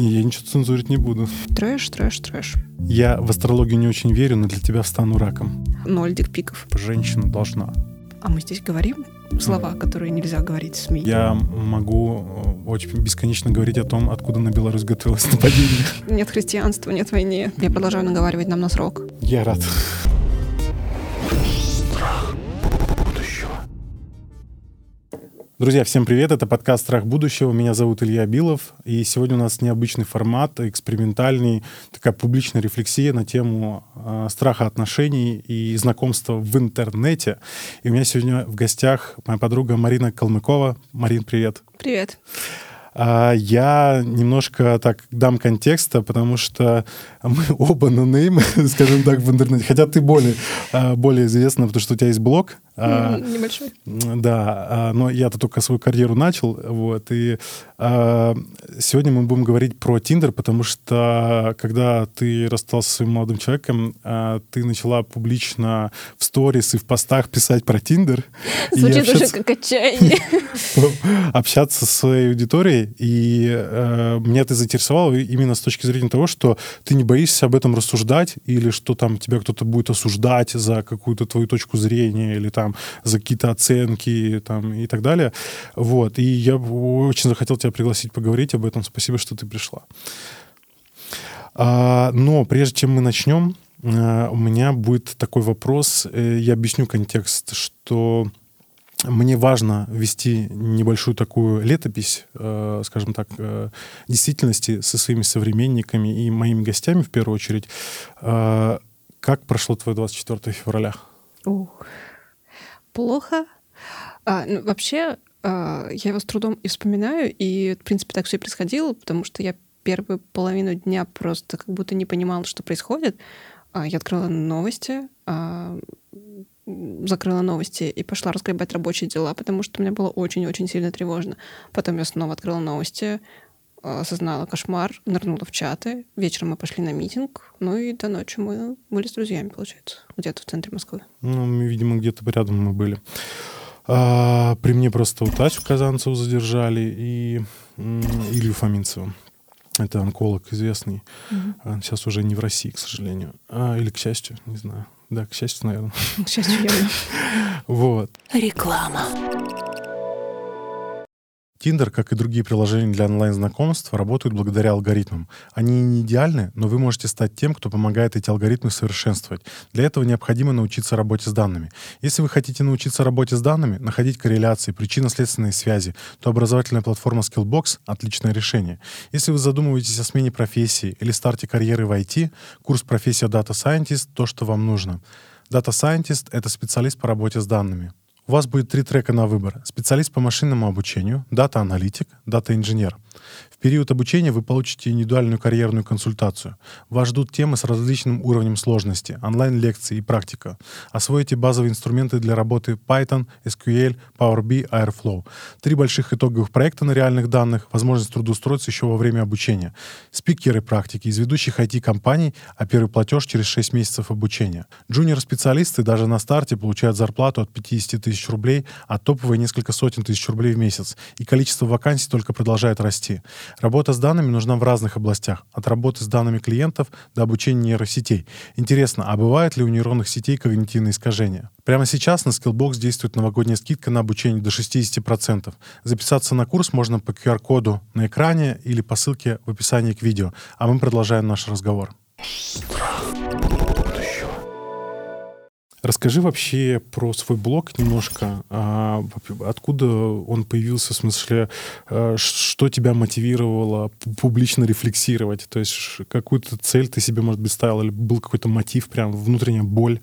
Не, я ничего цензурить не буду. Трэш, трэш, трэш. Я в астрологию не очень верю, но для тебя встану раком. Ноль дикпиков. Женщина должна. А мы здесь говорим слова, которые нельзя говорить в СМИ. Я могу э, очень бесконечно говорить о том, откуда на Беларусь готовилось нападение. Нет христианства, нет войны. Я продолжаю наговаривать нам на срок. Я рад. Друзья, всем привет! Это подкаст «Страх будущего». Меня зовут Илья Билов. И сегодня у нас необычный формат, экспериментальный, такая публичная рефлексия на тему э, страха отношений и знакомства в интернете. И у меня сегодня в гостях моя подруга Марина Калмыкова. Марин, привет! Привет! А, я немножко так дам контекста, потому что мы оба нонеймы, скажем так, в интернете. Хотя ты более, а, более известна, потому что у тебя есть блог, а, Небольшой. Да, но я-то только свою карьеру начал, вот, и сегодня мы будем говорить про Тиндер, потому что когда ты расстался со своим молодым человеком, а, ты начала публично в сторис и в постах писать про Тиндер. Звучит уже как отчаяние. Общаться со своей аудиторией, и а, меня это заинтересовало именно с точки зрения того, что ты не боишься об этом рассуждать, или что там тебя кто-то будет осуждать за какую-то твою точку зрения, или там за какие-то оценки там, и так далее. Вот. И я очень захотел тебя пригласить поговорить об этом. Спасибо, что ты пришла. А, но прежде чем мы начнем, а, у меня будет такой вопрос. Э, я объясню контекст, что мне важно вести небольшую такую летопись, э, скажем так, э, действительности со своими современниками и моими гостями в первую очередь. Как прошло твое 24 февраля? Ух плохо. А, ну, вообще, а, я его с трудом и вспоминаю, и, в принципе, так все и происходило, потому что я первую половину дня просто как будто не понимала, что происходит. А, я открыла новости, а, закрыла новости и пошла разгребать рабочие дела, потому что мне было очень-очень сильно тревожно. Потом я снова открыла новости, осознала кошмар, нырнула в чаты. Вечером мы пошли на митинг. Ну и до ночи мы были с друзьями, получается, где-то в центре Москвы. Ну, видимо, где-то рядом мы были. А, при мне просто вот Асю Казанцеву задержали и Илью Фоминцева. Это онколог известный. Угу. Сейчас уже не в России, к сожалению. А, или к счастью, не знаю. Да, к счастью, наверное. К счастью, явно. Вот. Реклама. Tinder, как и другие приложения для онлайн-знакомств, работают благодаря алгоритмам. Они не идеальны, но вы можете стать тем, кто помогает эти алгоритмы совершенствовать. Для этого необходимо научиться работе с данными. Если вы хотите научиться работе с данными, находить корреляции, причинно-следственные связи, то образовательная платформа Skillbox — отличное решение. Если вы задумываетесь о смене профессии или старте карьеры в IT, курс профессия Data Scientist — то, что вам нужно. Data Scientist — это специалист по работе с данными. У вас будет три трека на выбор. Специалист по машинному обучению, дата-аналитик, дата-инженер период обучения вы получите индивидуальную карьерную консультацию. Вас ждут темы с различным уровнем сложности, онлайн-лекции и практика. Освоите базовые инструменты для работы Python, SQL, Power BI, Airflow. Три больших итоговых проекта на реальных данных, возможность трудоустроиться еще во время обучения. Спикеры практики из ведущих IT-компаний, а первый платеж через 6 месяцев обучения. Джуниор-специалисты даже на старте получают зарплату от 50 тысяч рублей, а топовые несколько сотен тысяч рублей в месяц. И количество вакансий только продолжает расти. Работа с данными нужна в разных областях, от работы с данными клиентов до обучения нейросетей. Интересно, а бывает ли у нейронных сетей когнитивные искажения? Прямо сейчас на Skillbox действует новогодняя скидка на обучение до 60%. Записаться на курс можно по QR-коду на экране или по ссылке в описании к видео. А мы продолжаем наш разговор. Расскажи вообще про свой блог немножко. А, откуда он появился, в смысле, а, что тебя мотивировало публично рефлексировать? То есть какую-то цель ты себе, может быть, ставил, или был какой-то мотив, прям внутренняя боль?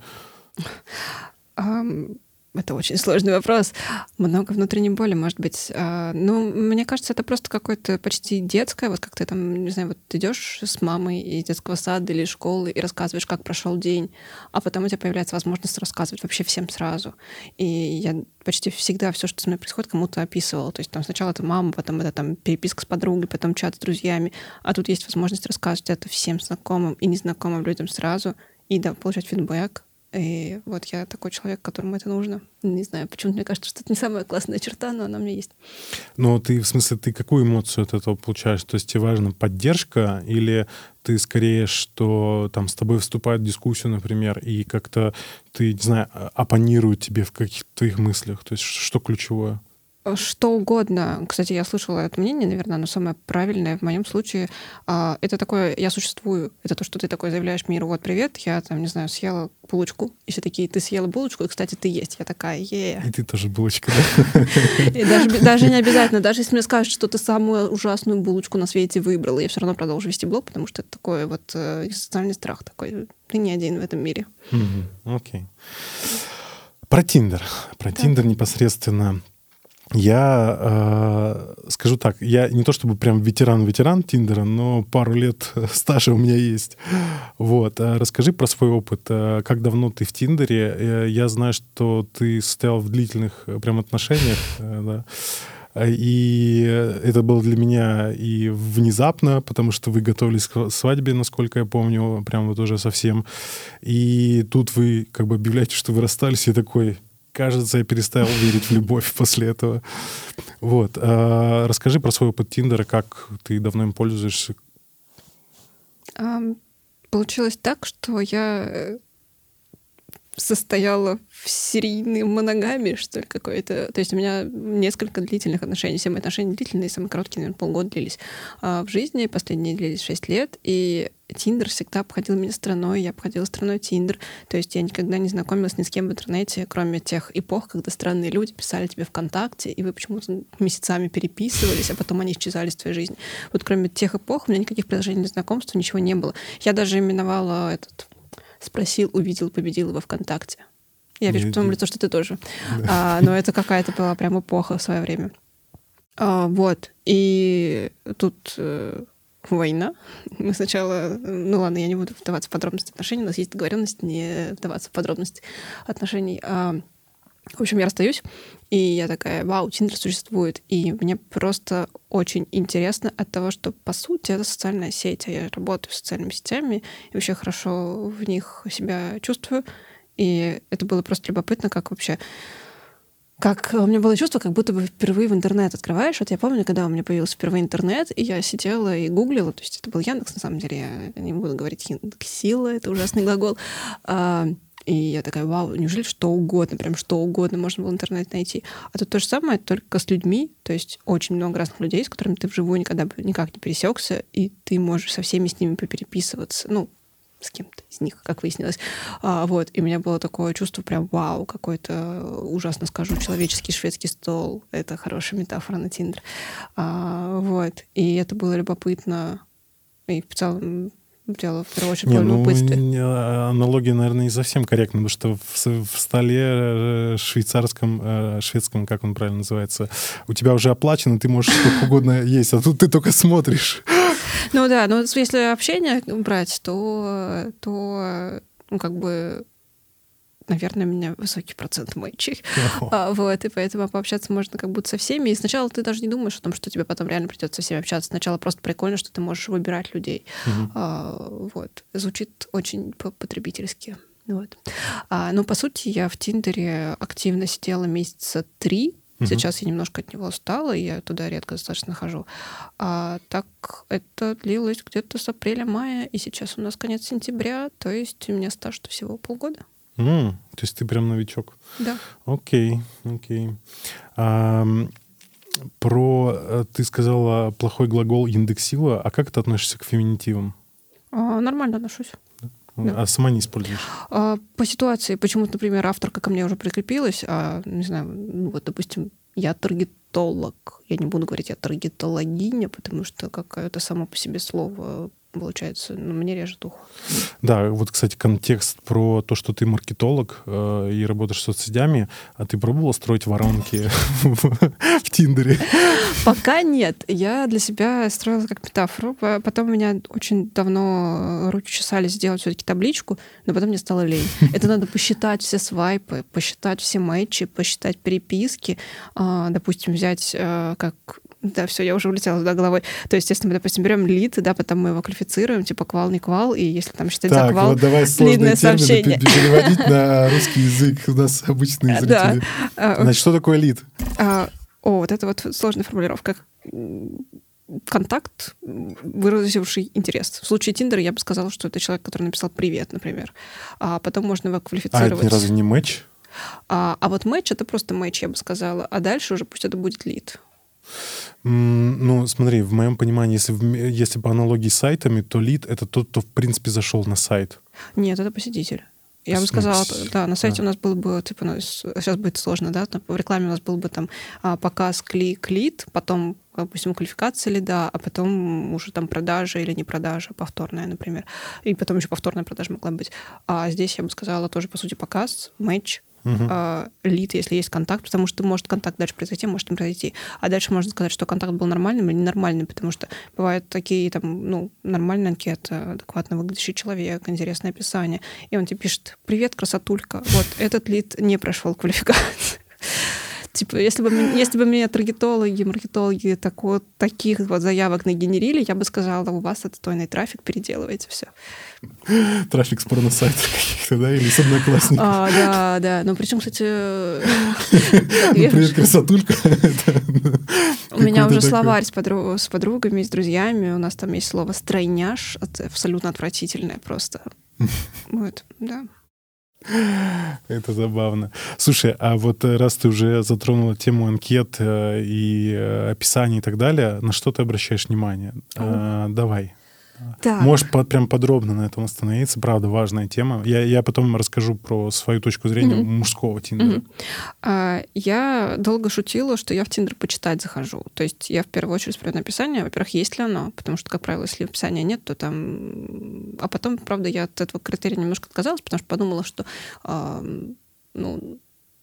Это очень сложный вопрос. Много внутренней боли, может быть. А, ну, мне кажется, это просто какое-то почти детское. Вот как ты там, не знаю, вот идешь с мамой из детского сада или школы и рассказываешь, как прошел день, а потом у тебя появляется возможность рассказывать вообще всем сразу. И я почти всегда все, что со мной происходит, кому-то описывала. То есть там сначала это мама, потом это там переписка с подругой, потом чат с друзьями. А тут есть возможность рассказывать это всем знакомым и незнакомым людям сразу и да, получать фидбэк, И вот я такой человек, которому это нужно. Не знаю, почему мне кажется, что это не самая классная черта, но она у меня есть. Но ты, в смысле, ты какую эмоцию от этого получаешь? То есть тебе важна поддержка или ты скорее, что там с тобой вступают в дискуссию, например, и как-то ты, не знаю, а, оппонируют тебе в каких-то твоих мыслях? То есть что ключевое? Что угодно. Кстати, я слышала это мнение, наверное, но самое правильное в моем случае а, это такое «я существую». Это то, что ты такой заявляешь миру «вот, привет, я там, не знаю, съела булочку». И все такие «ты съела булочку, и, кстати, ты есть». Я такая е И ты тоже булочка, да? И даже, даже не обязательно. Даже если мне скажут, что ты самую ужасную булочку на свете выбрала, я все равно продолжу вести блог, потому что это такой вот э, социальный страх такой. Ты не один в этом мире. Окей. Про Тиндер. Про Тиндер непосредственно. Я э, скажу так, я не то чтобы прям ветеран-ветеран Тиндера, но пару лет стажа у меня есть. Вот. А расскажи про свой опыт. Э, как давно ты в Тиндере? Э, я знаю, что ты состоял в длительных э, прям отношениях, да. И это было для меня и внезапно, потому что вы готовились к свадьбе, насколько я помню, прям вот уже совсем. И тут вы как бы объявляете, что вы расстались, и такой, кажется, я перестал верить в любовь после этого. Вот. А, расскажи про свой опыт Тиндера, как ты давно им пользуешься. Получилось так, что я э, состояла в серийной моногамии, что ли, какой-то. То есть у меня несколько длительных отношений. Все мои отношения длительные, самые короткие, наверное, полгода длились а в жизни. Последние длились шесть лет. И Тиндер всегда обходил меня страной, я обходила страной Тиндер. То есть я никогда не знакомилась ни с кем в интернете, кроме тех эпох, когда странные люди писали тебе ВКонтакте, и вы почему-то месяцами переписывались, а потом они исчезали из твоей жизни. Вот кроме тех эпох у меня никаких приложений для знакомства, ничего не было. Я даже именовала этот спросил, увидел, победил его ВКонтакте. Я вижу по твоему лицу, что ты тоже. Да. А, но это какая-то была прям эпоха в свое время. А, вот. И тут э, война. Мы сначала... Ну ладно, я не буду вдаваться в подробности отношений. У нас есть договоренность не вдаваться в подробности отношений. А, в общем, я расстаюсь, и я такая, вау, Тиндер существует. И мне просто очень интересно от того, что, по сути, это социальная сеть. А я работаю с социальными сетями и вообще хорошо в них себя чувствую. И это было просто любопытно, как вообще как у меня было чувство, как будто бы впервые в интернет открываешь. Вот я помню, когда у меня появился впервые интернет, и я сидела и гуглила, то есть это был Яндекс, на самом деле, я не буду говорить Яндекс-сила, это ужасный глагол. И я такая, вау, неужели что угодно, прям что угодно можно было в интернете найти. А тут то же самое, только с людьми, то есть очень много разных людей, с которыми ты вживую никогда бы никак не пересекся, и ты можешь со всеми с ними попереписываться. Ну, с кем-то из них, как выяснилось. А, вот, и у меня было такое чувство прям вау, какой-то, ужасно скажу, человеческий шведский стол. Это хорошая метафора на Тиндер. А, вот, и это было любопытно. И в целом дело в первую очередь не, ну, любопытстве. аналогия, наверное, не совсем корректна, потому что в, в столе э, швейцарском, э, шведском, как он правильно называется, у тебя уже оплачено, ты можешь сколько угодно есть, а тут ты только смотришь. Ну да, но если общение брать, то, то ну, как бы наверное, у меня высокий процент мэйчей. А, вот, и поэтому пообщаться можно как будто со всеми. И сначала ты даже не думаешь о том, что тебе потом реально придется со всеми общаться. Сначала просто прикольно, что ты можешь выбирать людей. Угу. А, вот. Звучит очень потребительски. Вот. А, ну, по сути, я в Тиндере активно сидела месяца три. Угу. Сейчас я немножко от него устала, и я туда редко достаточно хожу. А так это длилось где-то с апреля-мая, и сейчас у нас конец сентября, то есть у меня стаж всего полгода. Mm, то есть ты прям новичок? Да. Окей, окей. А, про, э, ты сказала плохой глагол индексила, а как ты относишься к феминитивам? А, нормально отношусь. Да. А сама не используешь? А, по ситуации. Почему-то, например, авторка ко мне уже прикрепилась, а, не знаю, ну, вот, допустим, я таргетолог. Я не буду говорить я таргетологиня, потому что какое-то само по себе слово получается, ну, мне режет ухо. Да, вот, кстати, контекст про то, что ты маркетолог э, и работаешь с соцсетями, а ты пробовала строить воронки в Тиндере? Пока нет. Я для себя строила как метафору. Потом у меня очень давно руки чесали сделать все-таки табличку, но потом мне стало лень. Это надо посчитать все свайпы, посчитать все матчи, посчитать переписки. А, допустим, взять э, как Да, все, я уже улетела туда головой. То есть, если мы, допустим, берем лид, да, потом мы его квалифицируем, типа квал, не квал, и если там считать так, за квал, вот давай длинное сообщение. переводить на русский язык. У нас обычные зрители. Да. Значит, что такое лид? А, о, вот это вот сложная формулировка контакт, выразивший интерес. В случае Тиндера я бы сказала, что это человек, который написал «привет», например. А потом можно его квалифицировать. А это ни разу не матч? А, а вот матч — это просто матч, я бы сказала. А дальше уже пусть это будет лид. Ну, смотри, в моем понимании, если, если по аналогии с сайтами, то лид — это тот, кто, в принципе, зашел на сайт. Нет, это посетитель. Я бы сказала, да, на сайте да. у нас было бы, типа, ну, сейчас будет сложно, да, в рекламе у нас был бы там а, показ клик, лид, потом, допустим, квалификация лида, а потом уже там продажа или не продажа, повторная, например. И потом еще повторная продажа могла быть. А здесь я бы сказала тоже, по сути, показ, матч, uh лид, если есть контакт, потому что может контакт дальше произойти, может не произойти. А дальше можно сказать, что контакт был нормальным или ненормальным, потому что бывают такие там, ну, нормальные анкеты, адекватно выглядящий человек, интересное описание, и он тебе пишет «Привет, красотулька». Вот этот лид не прошел квалификацию. Типа, если бы, если бы мне таргетологи, маркетологи так вот, таких вот заявок нагенерили, я бы сказала, у вас отстойный трафик, переделывайте все. Трафик с порносайтов каких-то, да, или с одноклассников. А, да, да. Но причем, кстати... Ну, привет, красотулька. У меня уже словарь с подругами, с друзьями. У нас там есть слово «стройняш». Абсолютно отвратительное просто. Вот, да. Это забавно. Слушай, а вот э, раз ты уже затронула тему анкет э, и э, описаний и так далее, на что ты обращаешь внимание? А, давай. Так. Можешь по, прям подробно на этом остановиться. Правда, важная тема. Я, я потом расскажу про свою точку зрения mm-hmm. мужского Тиндера. Mm-hmm. А, я долго шутила, что я в Тиндер почитать захожу. То есть я в первую очередь смотрю на описание. Во-первых, есть ли оно? Потому что, как правило, если описания нет, то там... А потом, правда, я от этого критерия немножко отказалась, потому что подумала, что а, ну,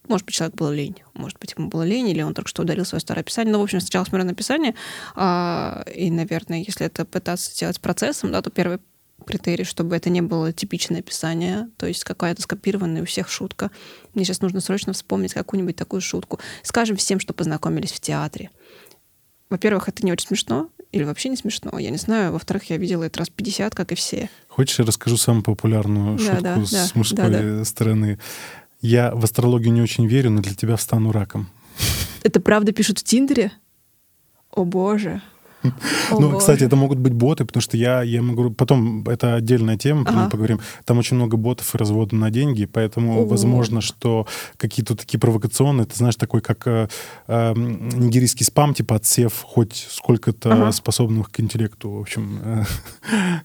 может быть, человек был лень. Может быть, ему было лень, или он только что ударил свое старое описание. Но, ну, в общем, сначала смотрю на описание, а, и, наверное, если это пытаться сделать процессом, да, то первый критерий, чтобы это не было типичное описание, то есть какая-то скопированная у всех шутка. Мне сейчас нужно срочно вспомнить какую-нибудь такую шутку. Скажем всем, что познакомились в театре. Во-первых, это не очень смешно, или вообще не смешно, я не знаю. Во-вторых, я видела это раз 50, как и все. Хочешь, я расскажу самую популярную да, шутку да, с да, мужской да, да. стороны? Я в астрологию не очень верю, но для тебя встану раком. Это правда пишут в Тиндере? О боже. О, ну, боже. кстати, это могут быть боты, потому что я, я могу... Потом, это отдельная тема, ага. мы поговорим. Там очень много ботов и развода на деньги, поэтому О. возможно, что какие-то такие провокационные, ты знаешь, такой как э, э, нигерийский спам, типа отсев хоть сколько-то ага. способных к интеллекту, в общем. Э.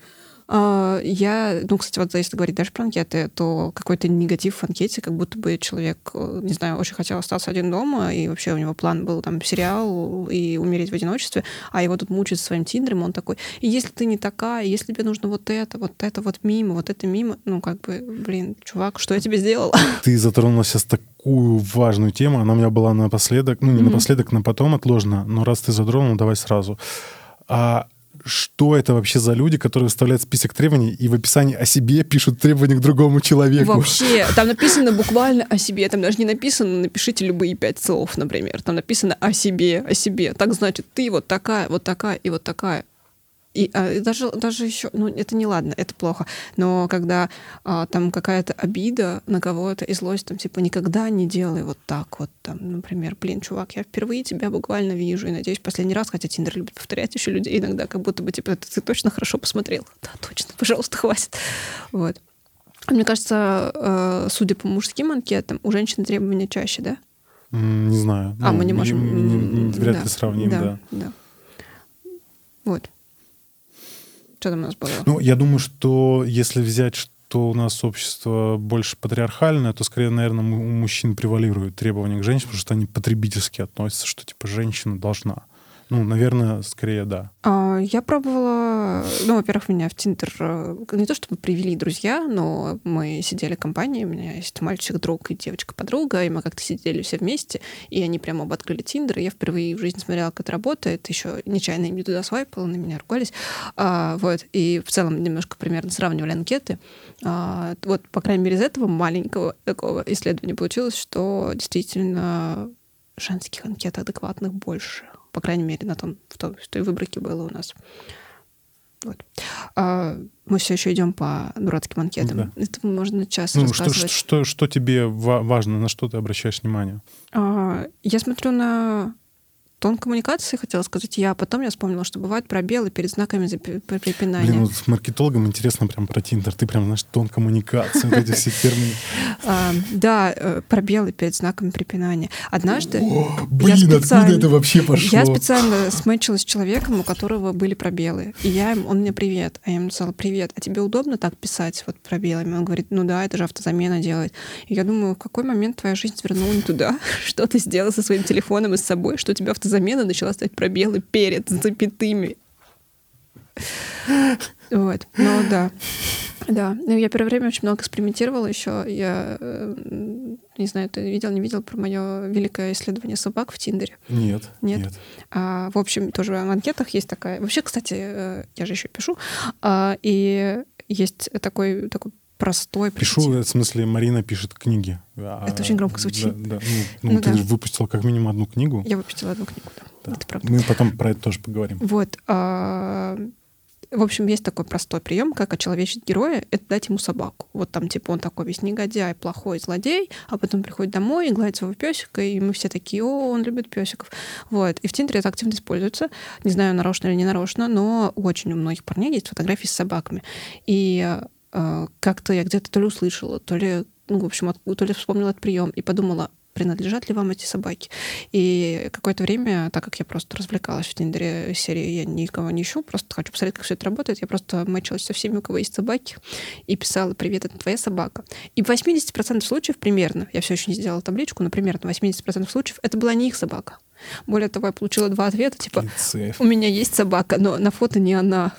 А, я, ну, кстати, вот если говорить даже про анкеты, то какой-то негатив в анкете, как будто бы человек, э, не знаю, очень хотел остаться один дома, и вообще у него план был там сериал и умереть в одиночестве, а его тут мучают своим тиндером, он такой, и если ты не такая, если тебе нужно вот это, вот это вот мимо, вот это мимо, ну, как бы, блин, чувак, что я тебе сделал? Ты затронула сейчас такую важную тему, она у меня была напоследок, ну, не mm-hmm. напоследок, на потом отложена, но раз ты затронул, давай сразу. А что это вообще за люди, которые выставляют список требований и в описании о себе пишут требования к другому человеку. Вообще, там написано буквально о себе, там даже не написано «напишите любые пять слов», например. Там написано о себе, о себе. Так значит, ты вот такая, вот такая и вот такая. И, а, и даже, даже еще, ну, это не ладно, это плохо. Но когда а, там какая-то обида на кого-то и злость, там, типа, никогда не делай вот так вот, там, например, блин, чувак, я впервые тебя буквально вижу, и надеюсь, последний раз, хотя Тиндер любит повторять еще людей иногда, как будто бы, типа, ты точно хорошо посмотрел. Да, точно, пожалуйста, хватит. Вот. Мне кажется, э, судя по мужским анкетам, у женщин требования чаще, да? Не знаю. А, ну, мы не можем... Не, не, не, вряд да. ли сравним, да. да. да. Вот. Что там у нас было? Ну, я думаю, что если взять, что у нас общество больше патриархальное, то скорее, наверное, у мужчин превалируют требования к женщинам, потому что они потребительски относятся, что типа женщина должна. Ну, наверное, скорее да. А, я пробовала... Ну, во-первых, меня в Тиндер э, не то чтобы привели друзья, но мы сидели в компании, у меня есть мальчик-друг и девочка-подруга, и мы как-то сидели все вместе, и они прямо оба открыли Тиндер, и я впервые в жизни смотрела, как это работает, еще нечаянно им не туда свайпала, на меня ругались. А, вот, и в целом немножко примерно сравнивали анкеты. А, вот, по крайней мере, из этого маленького такого исследования получилось, что действительно женских анкет адекватных больше по крайней мере, на том, в той, в той выборке было у нас. Вот. А, мы все еще идем по дурацким анкетам. Да. Это можно час ну, рассказывать. Что, что, что тебе важно, на что ты обращаешь внимание? А, я смотрю на тон коммуникации, хотела сказать я, а потом я вспомнила, что бывают пробелы перед знаками препинания. Блин, вот с маркетологом интересно прям про Тиндер. Ты прям, знаешь, тон коммуникации, вот эти все термины. А, да, э, пробелы перед знаками препинания. Однажды... Блин, откуда это вообще пошло? Я специально смычилась с человеком, у которого были пробелы. И я ему, он мне привет. А я ему написала, привет, а тебе удобно так писать вот пробелами? Он говорит, ну да, это же автозамена делает. И я думаю, в какой момент твоя жизнь свернула не туда? Что ты сделал со своим телефоном и с собой, что тебя автозамена замена начала ставить пробелы перед запятыми. Вот, ну да. Да, ну, я первое время очень много экспериментировала еще. Я э, не знаю, ты видел, не видел про мое великое исследование собак в Тиндере? Нет. Нет. нет. А, в общем, тоже в анкетах есть такая. Вообще, кстати, э, я же еще пишу. А, и есть такой, такой простой. Пишу, в смысле, Марина пишет книги. А, Это очень громко звучит. Да, да. Ну, ну, ну, ты да. выпустила как минимум одну книгу. Я выпустила одну книгу, да. да. Это правда. Мы потом про это тоже поговорим. Вот. А, в общем, есть такой простой прием, как очеловечить героя, это дать ему собаку. Вот там, типа, он такой весь негодяй, плохой злодей, а потом приходит домой и гладит своего песика, и мы все такие, о, он любит песиков. Вот. И в Тиндере это активно используется. Не знаю, нарочно или не нарочно, но очень у многих парней есть фотографии с собаками. И как-то я где-то то ли услышала, то ли, ну, в общем, то ли вспомнила этот прием и подумала, принадлежат ли вам эти собаки. И какое-то время, так как я просто развлекалась в Тиндере серии, я никого не ищу, просто хочу посмотреть, как все это работает, я просто мэчилась со всеми, у кого есть собаки, и писала «Привет, это твоя собака». И в 80% случаев примерно, я все еще не сделала табличку, но примерно в 80% случаев это была не их собака. Более того, я получила два ответа, типа «У меня есть собака, но на фото не она»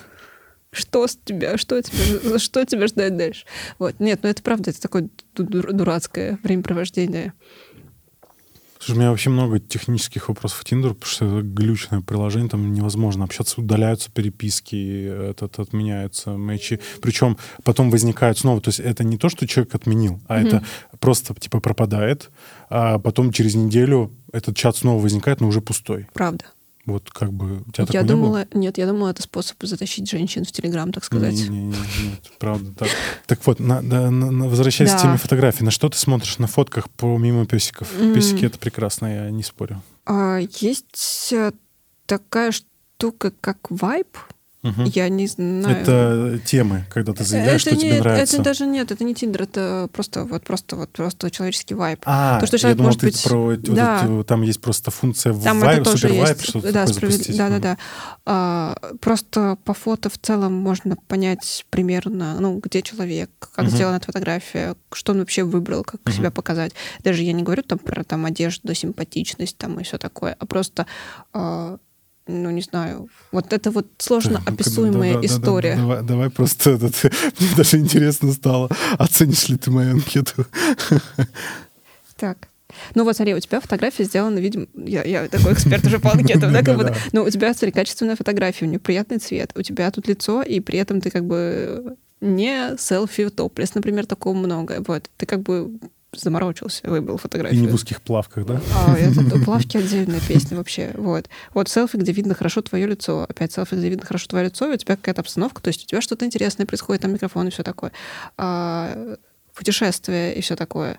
что с тебя, что тебе, что тебя ждать дальше. Вот. Нет, ну это правда, это такое дурацкое времяпровождение. Слушай, у меня вообще много технических вопросов в Тиндер, потому что это глючное приложение, там невозможно общаться, удаляются переписки, этот отменяются мэчи. Причем потом возникают снова. То есть это не то, что человек отменил, а mm-hmm. это просто типа пропадает, а потом через неделю этот чат снова возникает, но уже пустой. Правда. Вот как бы у тебя я думала, не нет, я думала, это способ затащить женщин в Телеграм, так сказать. Не, не, не, нет, правда так. Так вот, на, на, на, возвращаясь да. к теме фотографий, на что ты смотришь на фотках помимо песиков? Mm. Песики это прекрасно, я не спорю. А, есть э, такая штука, как вайб. Угу. Я не знаю. Это темы, когда ты заявляешь, это что не, тебе нравится. Это даже нет, это не Тиндер, это просто вот просто вот просто человеческий вайб. А, То, что человек я думал, может ты быть... про да. вот, там есть просто функция там вайб, супер вайб, что-то да, такое справед... запустить. Да, да, да. А, просто по фото в целом можно понять примерно, ну, где человек, как угу. сделана эта фотография, что он вообще выбрал, как угу. себя показать. Даже я не говорю там про там одежду, симпатичность там и все такое, а просто а, ну, не знаю, вот это вот сложно описуемая да, да, история. Да, давай, давай просто, этот, мне даже интересно стало, оценишь ли ты мою анкету? Так. Ну вот, смотри, у тебя фотография сделана, видимо, я, я такой эксперт уже по анкетам, да, как будто, ну, у тебя, смотри, качественная фотография, у нее приятный цвет, у тебя тут лицо, и при этом ты как бы не селфи топлес, например, такого много. Вот, ты как бы заморочился, выбрал фотографию. И не в узких плавках, да? А, это плавки отдельная песня вообще. Вот. Вот селфи, где видно хорошо твое лицо. Опять селфи, где видно хорошо твое лицо, и у тебя какая-то обстановка, то есть у тебя что-то интересное происходит, там микрофон и все такое. А, путешествие и все такое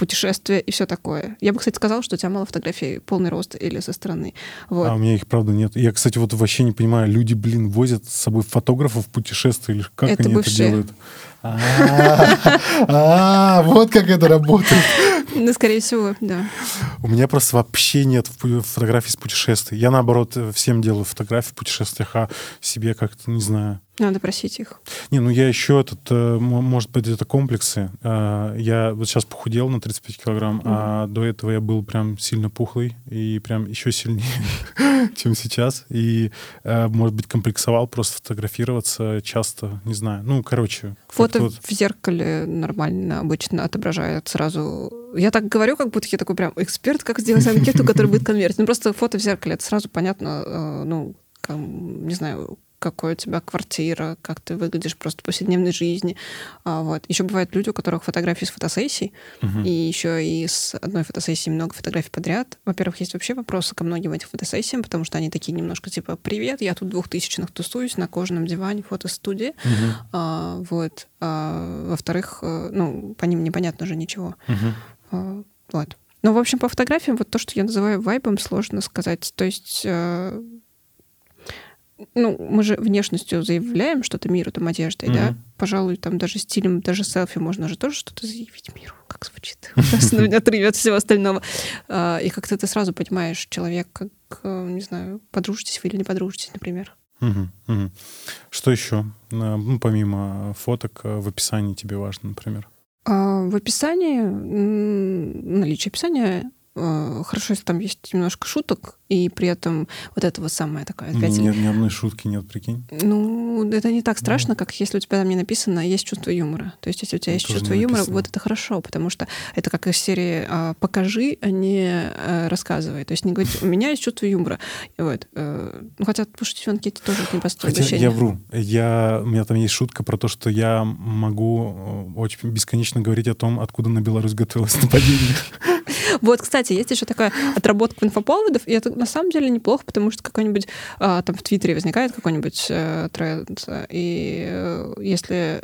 путешествия и все такое. Я бы, кстати, сказала, что у тебя мало фотографий полный рост или со стороны. Вот. А у меня их, правда, нет. Я, кстати, вот вообще не понимаю, люди, блин, возят с собой фотографов в путешествия или как это они бывшие. это делают? А, вот как это работает. Ну, скорее всего, да. У меня просто вообще нет фотографий с путешествий. Я, наоборот, всем делаю фотографии в путешествиях, а себе как-то, не знаю, надо просить их. Не, ну я еще этот, э, может быть, это комплексы. Э, я вот сейчас похудел на 35 килограмм, mm. а до этого я был прям сильно пухлый и прям еще сильнее, чем сейчас. И, э, может быть, комплексовал просто фотографироваться часто, не знаю. Ну, короче. Фото вот... в зеркале нормально обычно отображает сразу я так говорю, как будто я такой прям эксперт, как сделать анкету, которая будет конвертить. Ну, просто фото в зеркале, это сразу понятно, ну, не знаю, какой у тебя квартира, как ты выглядишь просто в повседневной жизни. А, вот. Еще бывают люди, у которых фотографии с фотосессий, угу. и еще и с одной фотосессии много фотографий подряд. Во-первых, есть вообще вопросы ко многим этим фотосессиям, потому что они такие немножко типа «Привет, я тут двухтысячных тусуюсь на кожаном диване фотостудии». Угу. А, вот. А, во-вторых, э, ну, по ним непонятно же ничего. Угу. А, вот. Ну, в общем, по фотографиям вот то, что я называю вайбом, сложно сказать. То есть э, ну, мы же внешностью заявляем что-то миру, там, одеждой, mm-hmm. да? Пожалуй, там даже стилем, даже селфи можно же тоже что-то заявить миру. Как звучит? Отрывет всего остального. А, и как-то ты сразу понимаешь человек, как, э, не знаю, подружитесь вы или не подружитесь, например. Что еще? Ну, помимо фоток, э, в описании тебе важно, например? А, в описании, наличие описания Э, хорошо, если там есть немножко шуток, и при этом вот этого самое такое. Опять... Ни, ни одной шутки нет, прикинь. Ну, это не так страшно, ну. как если у тебя там не написано «есть чувство юмора». То есть если у тебя ну, есть чувство юмора, вот это хорошо, потому что это как из серии а, «покажи, а не а, рассказывай». То есть не говорить «у меня есть чувство юмора». Вот. А, ну, хотя пошутить в анкете тоже не простое Хотя я вру. Я, у меня там есть шутка про то, что я могу очень бесконечно говорить о том, откуда на Беларусь готовилось нападение. Вот, кстати, есть еще такая отработка инфоповодов, и это на самом деле неплохо, потому что какой-нибудь а, там в Твиттере возникает какой-нибудь э, тренд, и э, если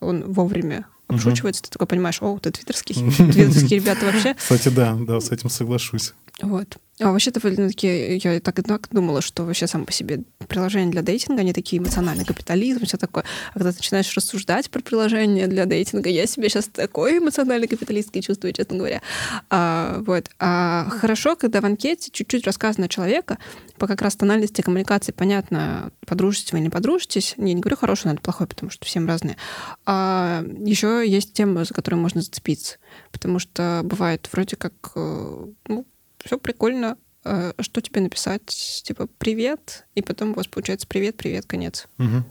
он вовремя обшучивается, угу. ты такой понимаешь, о, ты твиттерский, твиттерские ребята вообще. Кстати, да, да, с этим соглашусь. Вот. А вообще довольно-таки я так, так думала, что вообще сам по себе приложения для дейтинга, они такие эмоциональный капитализм, все такое. А когда ты начинаешь рассуждать про приложения для дейтинга, я себя сейчас такой эмоциональный капиталистский чувствую, честно говоря. А, вот. А хорошо, когда в анкете чуть-чуть рассказано человека, по как раз тональности коммуникации понятно, подружитесь вы или не подружитесь. Не, не говорю хороший, это плохой, потому что всем разные. А еще есть темы, за которые можно зацепиться. Потому что бывает вроде как э, ну, все прикольно, э, что тебе написать? Типа, привет, и потом у вас получается привет, привет, конец. Угу.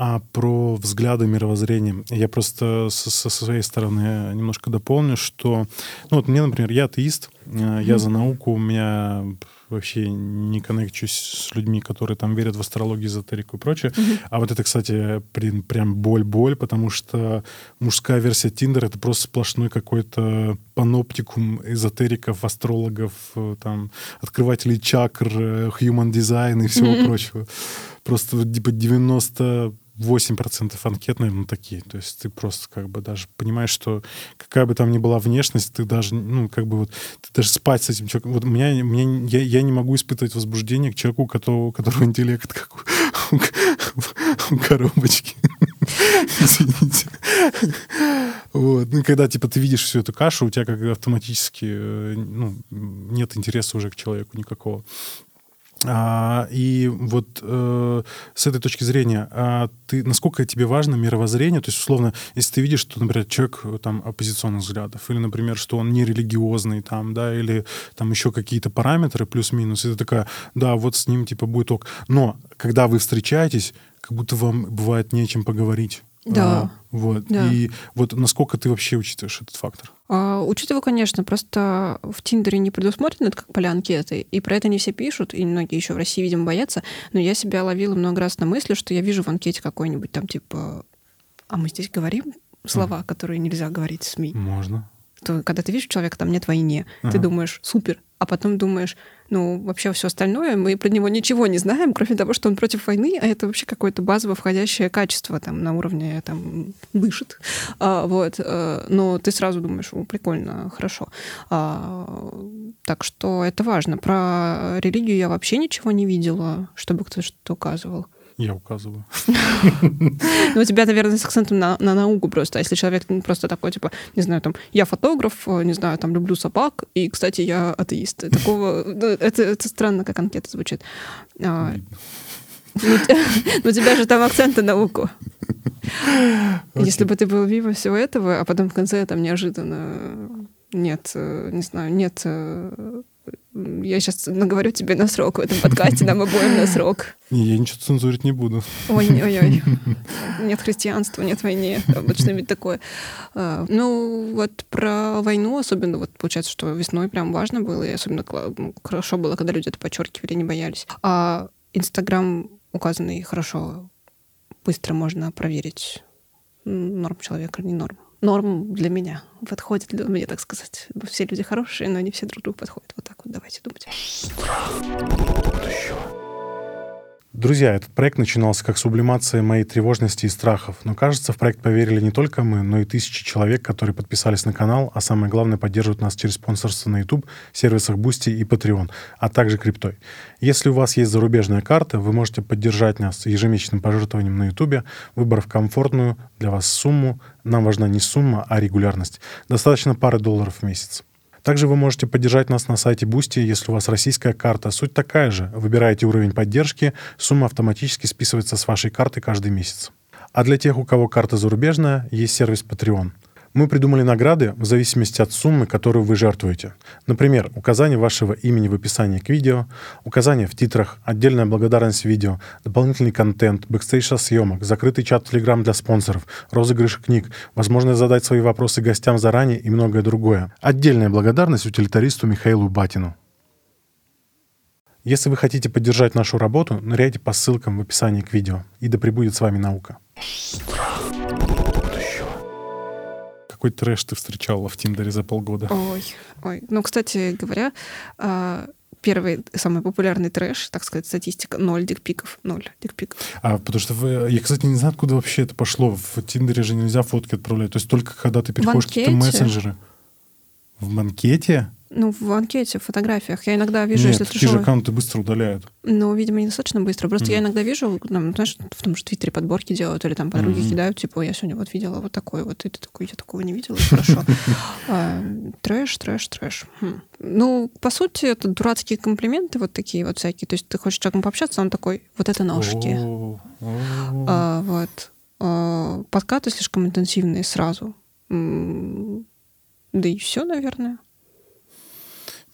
А про взгляды мировоззрения я просто со, со своей стороны немножко дополню, что, ну вот мне, например, я атеист, mm-hmm. я за науку, у меня вообще не коннекчусь с людьми, которые там верят в астрологию, эзотерику и прочее. Mm-hmm. А вот это, кстати, при, прям боль-боль, потому что мужская версия Тиндера — это просто сплошной какой-то паноптикум эзотериков, астрологов, э, там, открывателей чакр, э, human design и всего mm-hmm. прочего. Просто типа 90 8% анкет, наверное, такие. То есть ты просто как бы даже понимаешь, что какая бы там ни была внешность, ты даже, ну, как бы вот, ты даже спать с этим человеком. Вот у меня, у меня я, я не могу испытывать возбуждение к человеку, у которого, у которого интеллект как у, у, у коробочки. Извините. Вот. Ну, когда, типа, ты видишь всю эту кашу, у тебя как автоматически э, ну, нет интереса уже к человеку никакого. А, и вот э, с этой точки зрения, а ты, насколько тебе важно мировоззрение? То есть, условно, если ты видишь, что, например, человек э, там оппозиционных взглядов, или, например, что он нерелигиозный, там, да, или там еще какие-то параметры плюс-минус, ты такая, да, вот с ним, типа, будет ок. Но когда вы встречаетесь, как будто вам бывает не о чем поговорить. Да. А, вот. Да. И вот насколько ты вообще учитываешь этот фактор? А, учитываю, конечно, просто в Тиндере не предусмотрено это как поля анкеты, и про это не все пишут, и многие еще в России, видимо, боятся, но я себя ловила много раз на мысли, что я вижу в анкете какой-нибудь там типа «А мы здесь говорим слова, mm. которые нельзя говорить в СМИ?» Можно. То, когда ты видишь человека, там нет войны, ага. ты думаешь «Супер», а потом думаешь, ну, вообще все остальное, мы про него ничего не знаем, кроме того, что он против войны, а это вообще какое-то базово входящее качество там на уровне там дышит. А, вот. А, но ты сразу думаешь, о, прикольно, хорошо. А, так что это важно. Про религию я вообще ничего не видела, чтобы кто-то что-то указывал. Я указываю. Ну, у тебя, наверное, с акцентом на, на науку просто. А если человек просто такой, типа, не знаю, там, я фотограф, не знаю, там, люблю собак, и, кстати, я атеист. Такого... Ну, это, это странно, как анкета звучит. А, ну, у тебя же там акцент на науку. Если бы ты был вива всего этого, а потом в конце там неожиданно нет, э, не знаю, нет э, я сейчас наговорю тебе на срок в этом подкасте, нам обоим на срок. Не, я ничего цензурить не буду. Ой-ой-ой. Нет христианства, нет войны. Вот что-нибудь такое. А, ну, вот про войну особенно, вот получается, что весной прям важно было, и особенно хорошо было, когда люди это подчеркивали, не боялись. А Инстаграм указанный хорошо, быстро можно проверить, норм человека или не норм. Норм для меня подходит, для меня, так сказать. Все люди хорошие, но не все друг другу подходят. Вот так вот давайте думать. Страх будущего. Друзья, этот проект начинался как сублимация моей тревожности и страхов, но кажется, в проект поверили не только мы, но и тысячи человек, которые подписались на канал, а самое главное, поддерживают нас через спонсорство на YouTube, сервисах Boosty и Patreon, а также криптой. Если у вас есть зарубежная карта, вы можете поддержать нас ежемесячным пожертвованием на YouTube, выбрав комфортную для вас сумму. Нам важна не сумма, а регулярность. Достаточно пары долларов в месяц. Также вы можете поддержать нас на сайте Boosty, если у вас российская карта. Суть такая же. Выбираете уровень поддержки, сумма автоматически списывается с вашей карты каждый месяц. А для тех, у кого карта зарубежная, есть сервис Patreon — мы придумали награды в зависимости от суммы, которую вы жертвуете. Например, указание вашего имени в описании к видео, указание в титрах, отдельная благодарность видео, дополнительный контент, бэкстейдж съемок, закрытый чат в Telegram для спонсоров, розыгрыш книг, возможность задать свои вопросы гостям заранее и многое другое. Отдельная благодарность утилитаристу Михаилу Батину. Если вы хотите поддержать нашу работу, ныряйте по ссылкам в описании к видео. И да пребудет с вами наука. Какой трэш ты встречала в Тиндере за полгода? Ой, ой. Ну, кстати говоря, а, первый самый популярный трэш, так сказать, статистика, ноль дикпиков, ноль дикпиков. А, потому что вы, я, кстати, не знаю, откуда вообще это пошло. В Тиндере же нельзя фотки отправлять. То есть только когда ты переходишь в какие-то мессенджеры. В банкете? Ну, в анкете, в фотографиях. Я иногда вижу, Нет, если такие же аккаунты быстро удаляют. Ну, видимо, недостаточно быстро. Просто mm. я иногда вижу, там, знаешь, в том же Твиттере подборки делают, или там подруги mm-hmm. кидают, типа, я сегодня вот видела вот такой вот, и ты такой, я такого не видела, хорошо. А, трэш, трэш, трэш. Хм. Ну, по сути, это дурацкие комплименты вот такие вот всякие. То есть ты хочешь с человеком пообщаться, он такой, вот это ножки. А, вот. А, подкаты слишком интенсивные сразу. Да и все, наверное.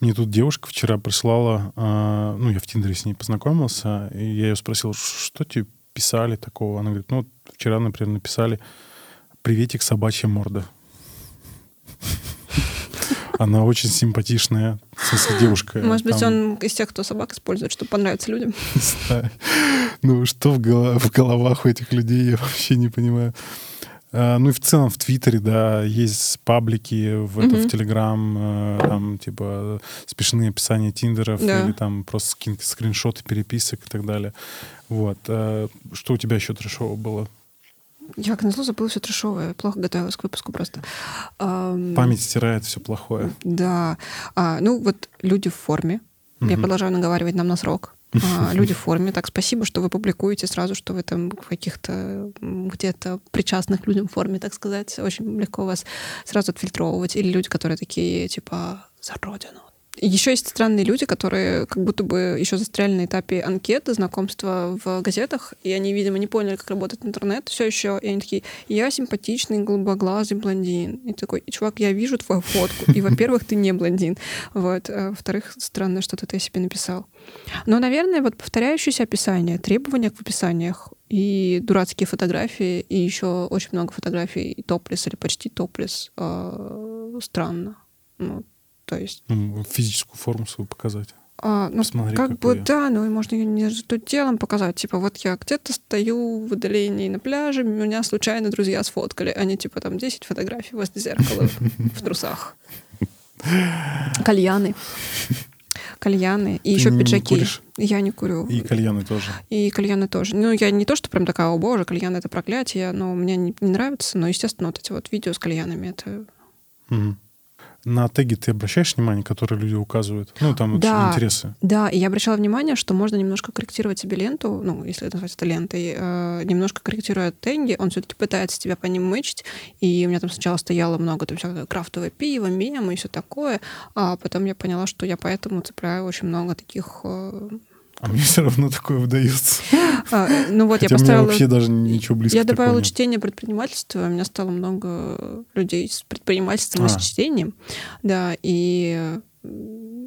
Мне тут девушка вчера прислала, э, ну, я в Тиндере с ней познакомился, и я ее спросил, что тебе писали такого? Она говорит, ну, вот вчера, например, написали «Приветик, собачья морда». Она очень симпатичная, в смысле, девушка. Может быть, он из тех, кто собак использует, чтобы понравиться людям. Ну, что в головах у этих людей, я вообще не понимаю. Э, ну и в целом в Твиттере, да, есть паблики, в, mm-hmm. это, в Телеграм, э, там, типа, смешные описания Тиндеров, да. или там просто скриншоты переписок и так далее. Вот. Э, что у тебя еще трешово было? Я, как назло, забыла все трешовое. Плохо готовилась к выпуску просто. Память стирает все плохое. Да. А, ну, вот люди в форме. Mm-hmm. Я продолжаю наговаривать нам на срок. А, люди в форме. Так, спасибо, что вы публикуете сразу, что вы там каких-то где-то причастных людям в форме, так сказать. Очень легко вас сразу отфильтровывать. Или люди, которые такие, типа, за родину, еще есть странные люди, которые как будто бы еще застряли на этапе анкеты, знакомства в газетах, и они, видимо, не поняли, как работает интернет все еще. И они такие, я симпатичный, голубоглазый блондин. И такой, чувак, я вижу твою фотку. И, во-первых, ты не блондин. Вот. А во-вторых, странно, что-то ты себе написал. Но, наверное, вот повторяющиеся описания, требования в описаниях и дурацкие фотографии, и еще очень много фотографий топлес или почти топлес. Э, странно. Ну, то есть... Ну, физическую форму свою показать. А, ну, Посмотри, как бы, я. да, ну, и можно ее не тут телом показать. Типа, вот я где-то стою в удалении на пляже, меня случайно друзья сфоткали. Они, типа, там 10 фотографий возле зеркала в трусах. Кальяны. Кальяны. И еще пиджаки. Я не курю. И кальяны тоже. И кальяны тоже. Ну, я не то, что прям такая, о боже, кальян — это проклятие, но мне не, не нравится. Но, естественно, вот эти вот видео с кальянами — это... На теги ты обращаешь внимание, которые люди указывают? Ну, там да, интересы. Да, и я обращала внимание, что можно немножко корректировать себе ленту, ну, если это называется лентой, э, немножко корректируя теги, он все-таки пытается тебя по ним мычить, и у меня там сначала стояло много там всякого крафтовое пиво, мемы и все такое, а потом я поняла, что я поэтому цепляю очень много таких э, а мне все равно такое выдается. А, ну вот Хотя я поставила... вообще даже ничего близко Я добавила нет. чтение предпринимательства, у меня стало много людей с предпринимательством а. и с чтением. Да, и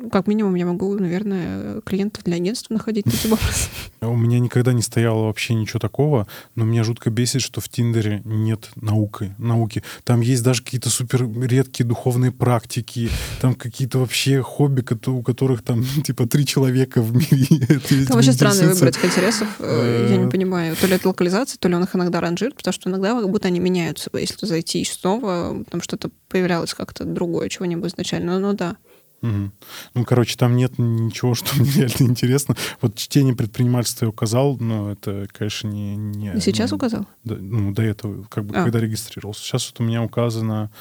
как минимум я могу, наверное, клиентов для агентства находить таким образом. У меня никогда не стояло вообще ничего такого, но меня жутко бесит, что в Тиндере нет науки. науки. Там есть даже какие-то супер редкие духовные практики, там какие-то вообще хобби, у которых там типа три человека в мире. Там вообще странный выбор этих интересов. Э, я не понимаю. То ли это локализация, то ли он их иногда ранжирует, потому что иногда как будто они меняются. Если зайти снова, там что-то появлялось как-то другое, чего не было изначально. Ну, ну да. Угу. Ну, короче, там нет ничего, что мне реально интересно. Вот чтение предпринимательства я указал, но это, конечно, не... не сейчас не, указал? Да, ну, до этого, как бы, а. когда регистрировался. Сейчас вот у меня указано,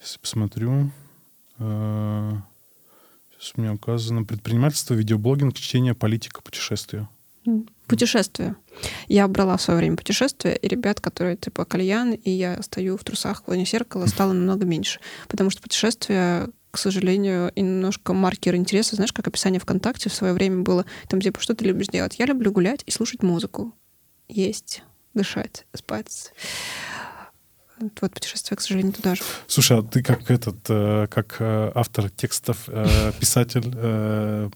если посмотрю, э, сейчас у меня указано предпринимательство, видеоблогинг, чтение, политика, путешествия. Путешествия. Я брала в свое время путешествия, и ребят, которые типа кальян, и я стою в трусах в плане зеркала, стало намного меньше. Потому что путешествия к сожалению, и немножко маркер интереса. Знаешь, как описание ВКонтакте в свое время было, там типа, что ты любишь делать? Я люблю гулять и слушать музыку. Есть, дышать, спать. Вот путешествие, к сожалению, туда же. Слушай, а ты как этот, э, как э, автор текстов, э, писатель,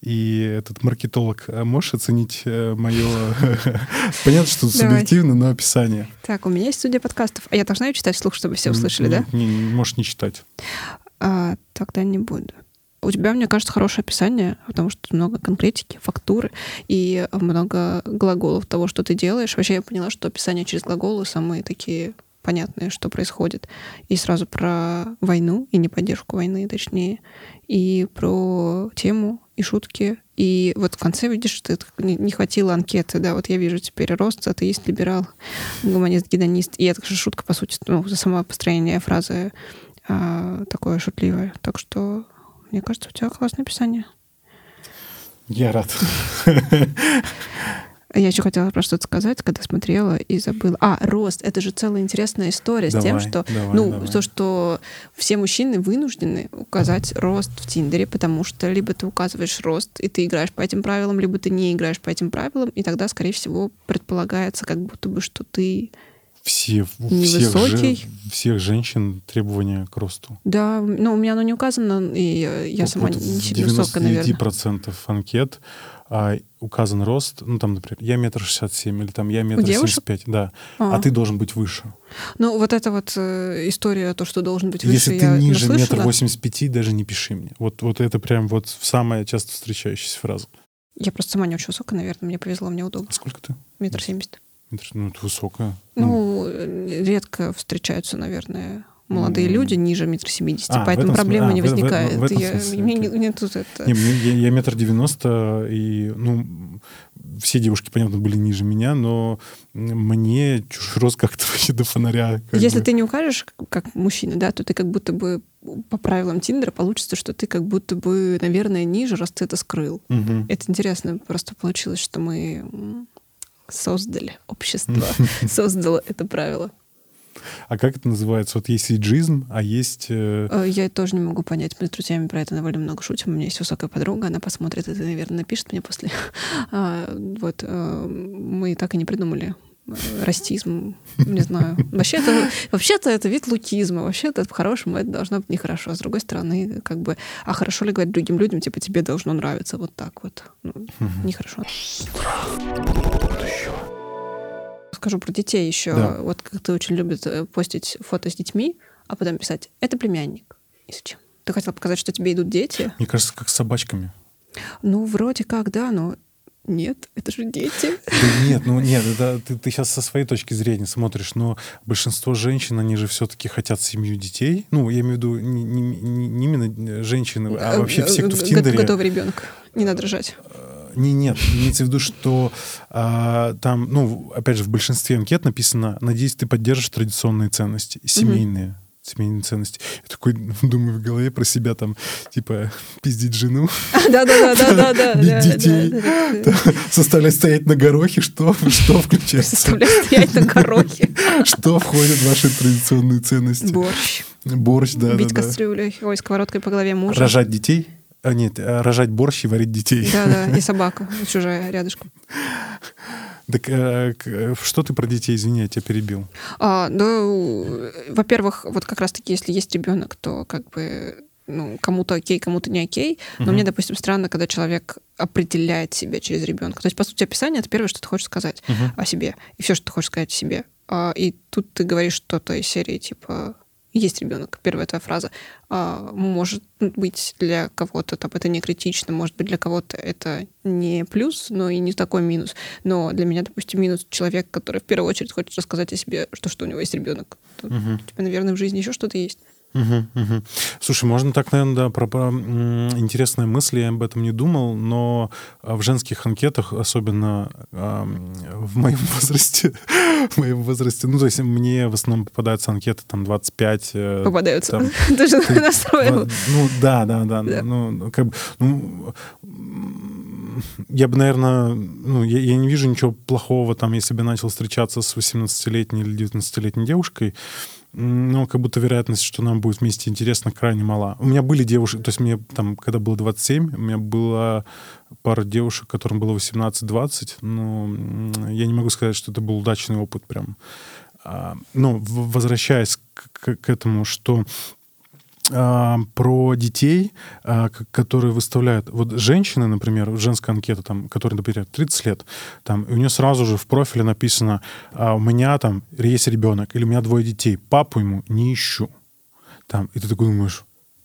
и этот маркетолог, можешь оценить мое... Понятно, что субъективно, но описание. Так, у меня есть студия подкастов. А я должна ее читать вслух, чтобы все услышали, да? Не, можешь не читать а, тогда не буду. У тебя, мне кажется, хорошее описание, потому что много конкретики, фактуры и много глаголов того, что ты делаешь. Вообще я поняла, что описание через глаголы самые такие понятные, что происходит. И сразу про войну, и не поддержку войны, точнее, и про тему, и шутки. И вот в конце, видишь, ты не хватило анкеты, да, вот я вижу теперь рост, атеист, либерал, гуманист, гедонист. И это же шутка, по сути, ну, за само построение фразы а, такое шутливое. Так что, мне кажется, у тебя классное описание. Я рад. Я еще хотела про что-то сказать, когда смотрела и забыла. А, рост. Это же целая интересная история давай, с тем, что, давай, ну, давай. то, что все мужчины вынуждены указать рост в Тиндере, потому что либо ты указываешь рост, и ты играешь по этим правилам, либо ты не играешь по этим правилам, и тогда, скорее всего, предполагается, как будто бы, что ты все, всех, же, всех женщин требования к росту. Да, ну у меня оно не указано, и я вот, сама вот не сильно высокая, наверное. 99% анкет а, указан рост, ну там, например, я метр шестьдесят семь, или там я метр семьдесят пять, да, а. а ты должен быть выше. Ну вот эта вот э, история, то, что должен быть выше, Если ты ниже метр восемьдесят пяти, даже не пиши мне. Вот, вот это прям вот самая часто встречающаяся фраза. Я просто сама не очень высокая, наверное, мне повезло, мне удобно. А сколько ты? Метр семьдесят. Ну, это высокая. Ну, ну, редко встречаются, наверное, молодые люди ниже метра семидесяти, а, поэтому проблемы а, не возникает. В, в, в этом я, смысле, мне, не, не тут это... Не, я, я метр девяносто, и, ну, все девушки, понятно, были ниже меня, но мне чушь рост как-то вообще до фонаря. Если бы. ты не укажешь как мужчина, да, то ты как будто бы по правилам Тиндера получится, что ты как будто бы, наверное, ниже, раз ты это скрыл. Угу. Это интересно просто получилось, что мы создали, общество создало это правило. А как это называется? Вот есть иджизм, а есть... Э... э я тоже не могу понять. Мы с друзьями про это довольно много шутим. У меня есть высокая подруга, она посмотрит это, наверное, напишет мне после. а, вот, э, мы так и не придумали расизм, не знаю. Вообще-то, вообще-то это вид лукизма. Вообще-то по-хорошему это должно быть нехорошо. А с другой стороны, как бы, а хорошо ли говорить другим людям, типа, тебе должно нравиться вот так вот. Ну, нехорошо. Скажу про детей еще. Да. Вот как ты очень любит э, постить фото с детьми, а потом писать «это племянник». И зачем? Ты хотел показать, что тебе идут дети? Мне кажется, как с собачками. Ну, вроде как, да, но нет, это же дети. Да нет, ну нет, это, ты, ты сейчас со своей точки зрения смотришь, но большинство женщин, они же все-таки хотят семью детей. Ну, я имею в виду не, не, не именно женщины, а э, вообще все, кто в Тиндере. Готовый ребенок, не надо рожать. Э, не, нет, имеется в виду, что а, там, ну, опять же, в большинстве анкет написано, надеюсь, ты поддержишь традиционные ценности, семейные. Угу семейные ценности. Я такой думаю в голове про себя там, типа, пиздить жену. Да-да-да-да-да. Бить детей. Заставлять стоять на горохе. Что, что включается? Заставлять стоять на горохе. Что входит в ваши традиционные ценности? Борщ. Борщ, да. Бить кастрюлей. Ой, сковородкой по голове мужа. Рожать детей? А, нет, рожать борщ и варить детей. Да-да, и собака чужая рядышком. Так э, э, что ты про детей, извини, я тебя перебил? А, ну, во-первых, вот как раз-таки, если есть ребенок, то как бы ну, кому-то окей, кому-то не окей. Но угу. мне, допустим, странно, когда человек определяет себя через ребенка. То есть, по сути, описание это первое, что ты хочешь сказать угу. о себе. И все, что ты хочешь сказать о себе. А, и тут ты говоришь что-то из серии типа есть ребенок, первая твоя фраза, а, может быть для кого-то там это не критично, может быть для кого-то это не плюс, но и не такой минус. Но для меня, допустим, минус человек, который в первую очередь хочет рассказать о себе, что, что у него есть ребенок. Угу. У тебя, наверное, в жизни еще что-то есть. Угу, угу. Слушай, можно так, наверное, да, про, про интересные мысли, я об этом не думал, но а, в женских анкетах, особенно э, в моем возрасте, в моем возрасте, ну, то есть мне в основном попадаются анкеты там 25... Э, попадаются? Там, Ты же настроил. Ну, да, да, да. да. Ну, как бы, ну, я бы, наверное, ну, я, я не вижу ничего плохого там, если бы я начал встречаться с 18-летней или 19-летней девушкой, но как будто вероятность, что нам будет вместе интересно, крайне мала. У меня были девушки, то есть мне там, когда было 27, у меня была пара девушек, которым было 18-20, но я не могу сказать, что это был удачный опыт прям. А, но возвращаясь к, к этому, что про детей, а, которые выставляют... Вот женщины, например, женская анкета, там, которая, например, 30 лет, там, у нее сразу же в профиле написано, а, у меня там есть ребенок, или у меня двое детей, папу ему не ищу. Там, и ты такой думаешь,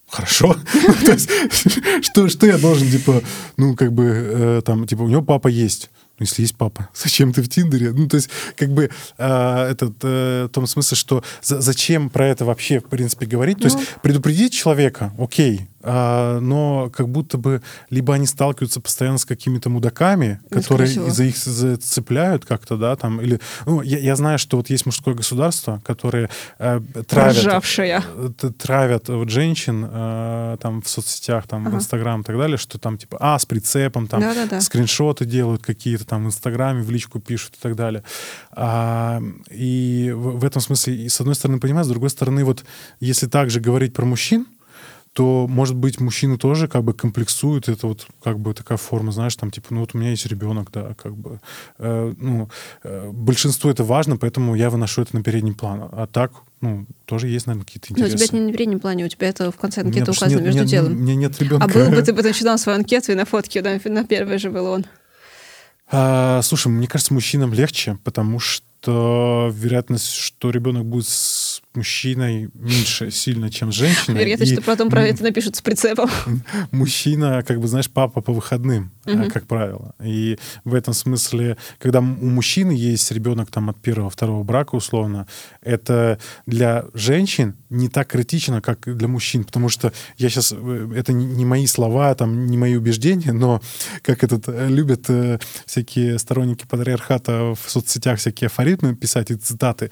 хорошо. что, что я должен, типа, ну, как бы, э, там, типа, у него папа есть ну, если есть папа, зачем ты в Тиндере? Ну, то есть, как бы, э, этот, э, в том смысле, что за, зачем про это вообще, в принципе, говорить? Ну. То есть, предупредить человека, окей, но как будто бы либо они сталкиваются постоянно с какими-то мудаками, ну, которые из-за их зацепляют как-то, да, там, или... Ну, я, я знаю, что вот есть мужское государство, которое э, травят... Ржавшее. Э, травят вот женщин э, там в соцсетях, там, ага. в Инстаграм и так далее, что там, типа, а, с прицепом, там, да -да -да. скриншоты делают какие-то там в Инстаграме, в личку пишут и так далее. А, и в, в этом смысле, и с одной стороны, понимаю, с другой стороны, вот если также говорить про мужчин, то, может быть, мужчины тоже как бы комплексуют. Это вот как бы такая форма, знаешь, там типа, ну вот у меня есть ребенок, да, как бы. Э, ну, э, большинству это важно, поэтому я выношу это на передний план. А так, ну, тоже есть, наверное, какие-то интересы. Но у тебя это не на переднем плане, у тебя это в конце анкеты указано нет, между нет, делом. Меня нет ребенка. А был бы ты бы начинал свою анкету и на фотке, да, на первой же был он. А, слушай, мне кажется, мужчинам легче, потому что вероятность, что ребенок будет с мужчиной меньше сильно, чем с женщиной. Вероятность, и... что потом про это напишут с прицепом. Мужчина, как бы, знаешь, папа по выходным, угу. как правило. И в этом смысле, когда у мужчины есть ребенок там от первого, второго брака, условно, это для женщин не так критично, как для мужчин, потому что я сейчас, э, это не мои слова, там, не мои убеждения, но как этот, э, любят э, всякие сторонники патриархата в соцсетях всякие афоритмы писать и цитаты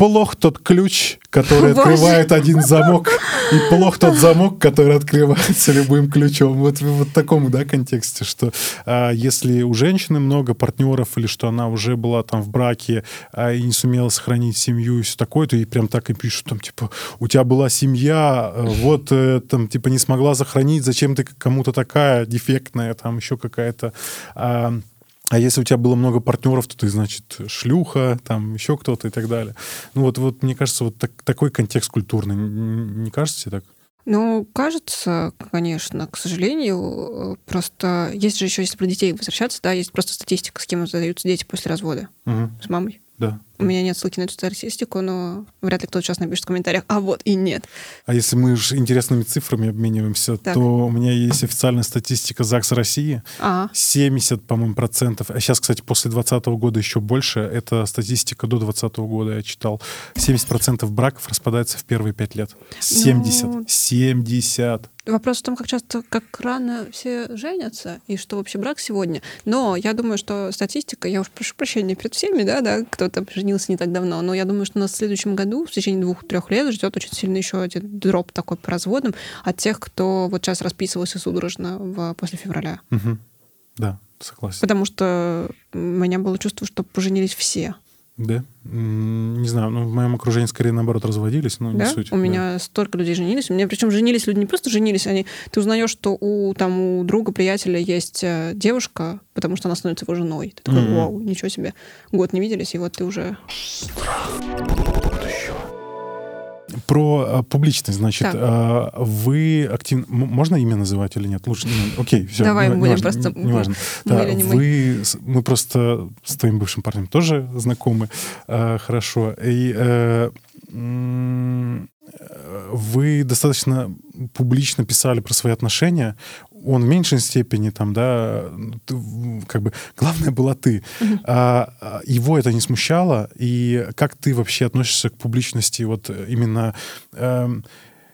плох тот ключ, который открывает один замок, и плох тот замок, который открывается любым ключом. Вот в вот таком, да, контексте, что а, если у женщины много партнеров, или что она уже была там в браке а, и не сумела сохранить семью и все такое, то ей прям так и пишут, там, типа, у тебя была семья, э, вот, э, там, типа, не смогла сохранить, зачем ты кому-то такая дефектная, там, еще какая-то... А, а если у тебя было много партнеров, то ты, значит, шлюха, там еще кто-то и так далее. Ну вот, вот мне кажется, вот так, такой контекст культурный. Не кажется тебе так? Ну, кажется, конечно, к сожалению. Просто есть же еще, если про детей возвращаться, да, есть просто статистика, с кем задаются дети после развода. Угу. С мамой. Да. У меня нет ссылки на эту статистику, но вряд ли кто-то сейчас напишет в комментариях, а вот и нет. А если мы же интересными цифрами обмениваемся, так. то у меня есть официальная статистика ЗАГС России. Ага. 70, по-моему, процентов. А сейчас, кстати, после 2020 года еще больше. Это статистика до 2020 года, я читал. 70 процентов браков распадается в первые пять лет. 70. Ну... 70. Вопрос в том, как часто, как рано все женятся, и что вообще брак сегодня. Но я думаю, что статистика, я уж прошу прощения перед всеми, да, да, кто-то женился не так давно, но я думаю, что нас в следующем году, в течение двух-трех лет, ждет очень сильно еще один дроп такой по разводам от тех, кто вот сейчас расписывался судорожно в, после февраля. Угу. Да, согласен. Потому что у меня было чувство, что поженились все. Да? Не знаю, ну, в моем окружении скорее наоборот разводились, но да? не суть. У да. меня столько людей женились. У меня причем женились люди не просто женились, они ты узнаешь, что у там у друга, приятеля есть э, девушка, потому что она становится его женой. Ты такой, mm-hmm. вау, ничего себе. Год не виделись, и вот ты уже. Про а, публичность, значит, да. а, вы активно... Можно имя называть или нет? Лучше... Окей, все. Давай не, будем не просто... Не, не важно. Мы да, вы... Мы. мы просто с твоим бывшим парнем тоже знакомы а, хорошо. И а, вы достаточно публично писали про свои отношения, он в меньшей степени там, да, как бы главное была ты. Uh-huh. А, его это не смущало, и как ты вообще относишься к публичности вот именно э,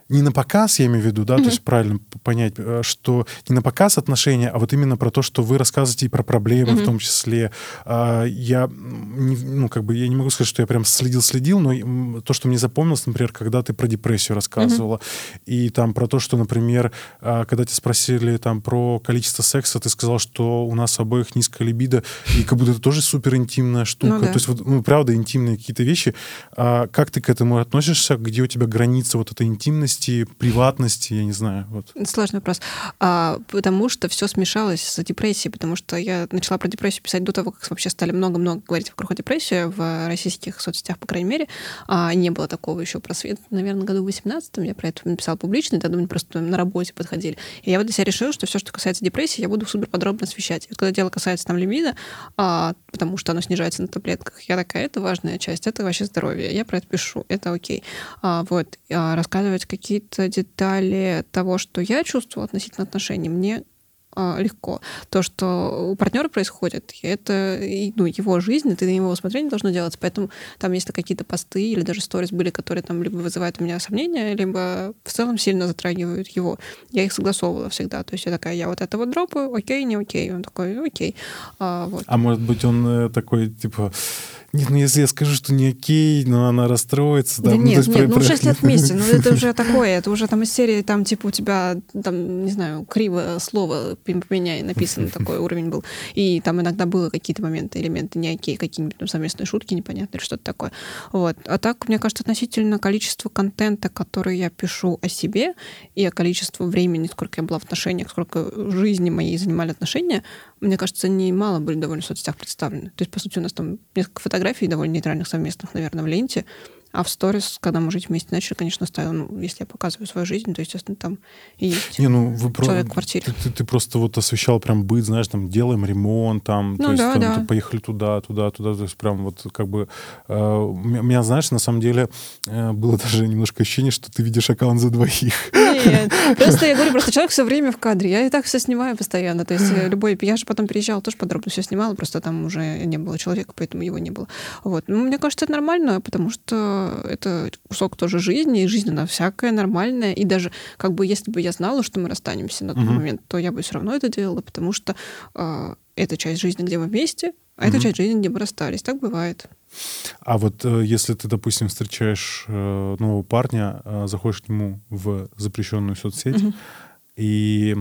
не на показ, я имею в виду, да, mm-hmm. то есть правильно понять, э, что не на показ отношения, а вот именно про то, что вы рассказываете и про проблемы mm-hmm. в том числе. А, я, ну, как бы, я не могу сказать, что я прям следил-следил, но то, что мне запомнилось, например, когда ты про депрессию рассказывала, mm-hmm. и там про то, что, например, а, когда тебя спросили там про количество секса, ты сказал, что у нас обоих низкая либидо, и как будто это тоже супер интимная штука. Ну, да. То есть, вот, ну, правда, интимные какие-то вещи. А как ты к этому относишься? Где у тебя граница вот этой интимности? Интимности, приватности, я не знаю. Вот. Сложный вопрос. А, потому что все смешалось с депрессией, потому что я начала про депрессию писать до того, как вообще стали много-много говорить вокруг о депрессии в российских соцсетях, по крайней мере. А, не было такого еще просвета, наверное, году в 18 я про это написала публично, тогда мы просто на работе подходили. И я вот для себя решила, что все, что касается депрессии, я буду супер подробно освещать. И вот когда дело касается там лимида, а, потому что оно снижается на таблетках, я такая, это важная часть, это вообще здоровье. Я про это пишу, это окей. А, вот, а, рассказывать, какие какие-то детали того, что я чувствую относительно отношений, мне легко. То, что у партнера происходит, это ну, его жизнь, это на его усмотрение должно делаться. Поэтому там, если какие-то посты или даже сторис были, которые там либо вызывают у меня сомнения, либо в целом сильно затрагивают его, я их согласовывала всегда. То есть я такая, я вот это вот дропаю, окей, не окей. Он такой, окей. А, вот. а может быть, он э, такой, типа, нет, ну если я скажу, что не окей, но она расстроится. Да, да ну, нет, нет, про, ну 6 лет вместе, ну это уже такое, это уже там из серии, там типа у тебя, там, не знаю, криво слово поменяй, написано такой уровень был. И там иногда было какие-то моменты, элементы не окей, какие-нибудь там совместные шутки непонятные, что-то такое. Вот. А так, мне кажется, относительно количества контента, который я пишу о себе, и о количестве времени, сколько я была в отношениях, сколько жизни моей занимали отношения, мне кажется, они мало были довольно в соцсетях представлены. То есть, по сути, у нас там несколько фотографий довольно нейтральных совместных, наверное, в ленте, а в сторис, когда мы жить вместе начали, конечно, ставил, ну, если я показываю свою жизнь, то, естественно, там и есть Не, ну, вы человек про... в квартире. Ты, ты, ты просто вот освещал прям быт, знаешь, там, делаем ремонт, там, ну, то есть, да, там, да. поехали туда, туда, туда, то есть прям вот как бы... Э, у меня, знаешь, на самом деле э, было даже немножко ощущение, что ты видишь аккаунт за двоих. Нет, просто я говорю, просто человек все время в кадре, я и так все снимаю постоянно, то есть любой... Я же потом переезжала, тоже подробно все снимала, просто там уже не было человека, поэтому его не было. Вот. Ну, мне кажется, это нормально, потому что это кусок тоже жизни, и жизнь, она всякая, нормальная. И даже как бы если бы я знала, что мы расстанемся на тот угу. момент, то я бы все равно это делала, потому что э, это часть жизни, где мы вместе, а угу. это часть жизни, где мы расстались. Так бывает. А вот э, если ты, допустим, встречаешь э, нового парня, э, заходишь к нему в запрещенную соцсеть, угу. и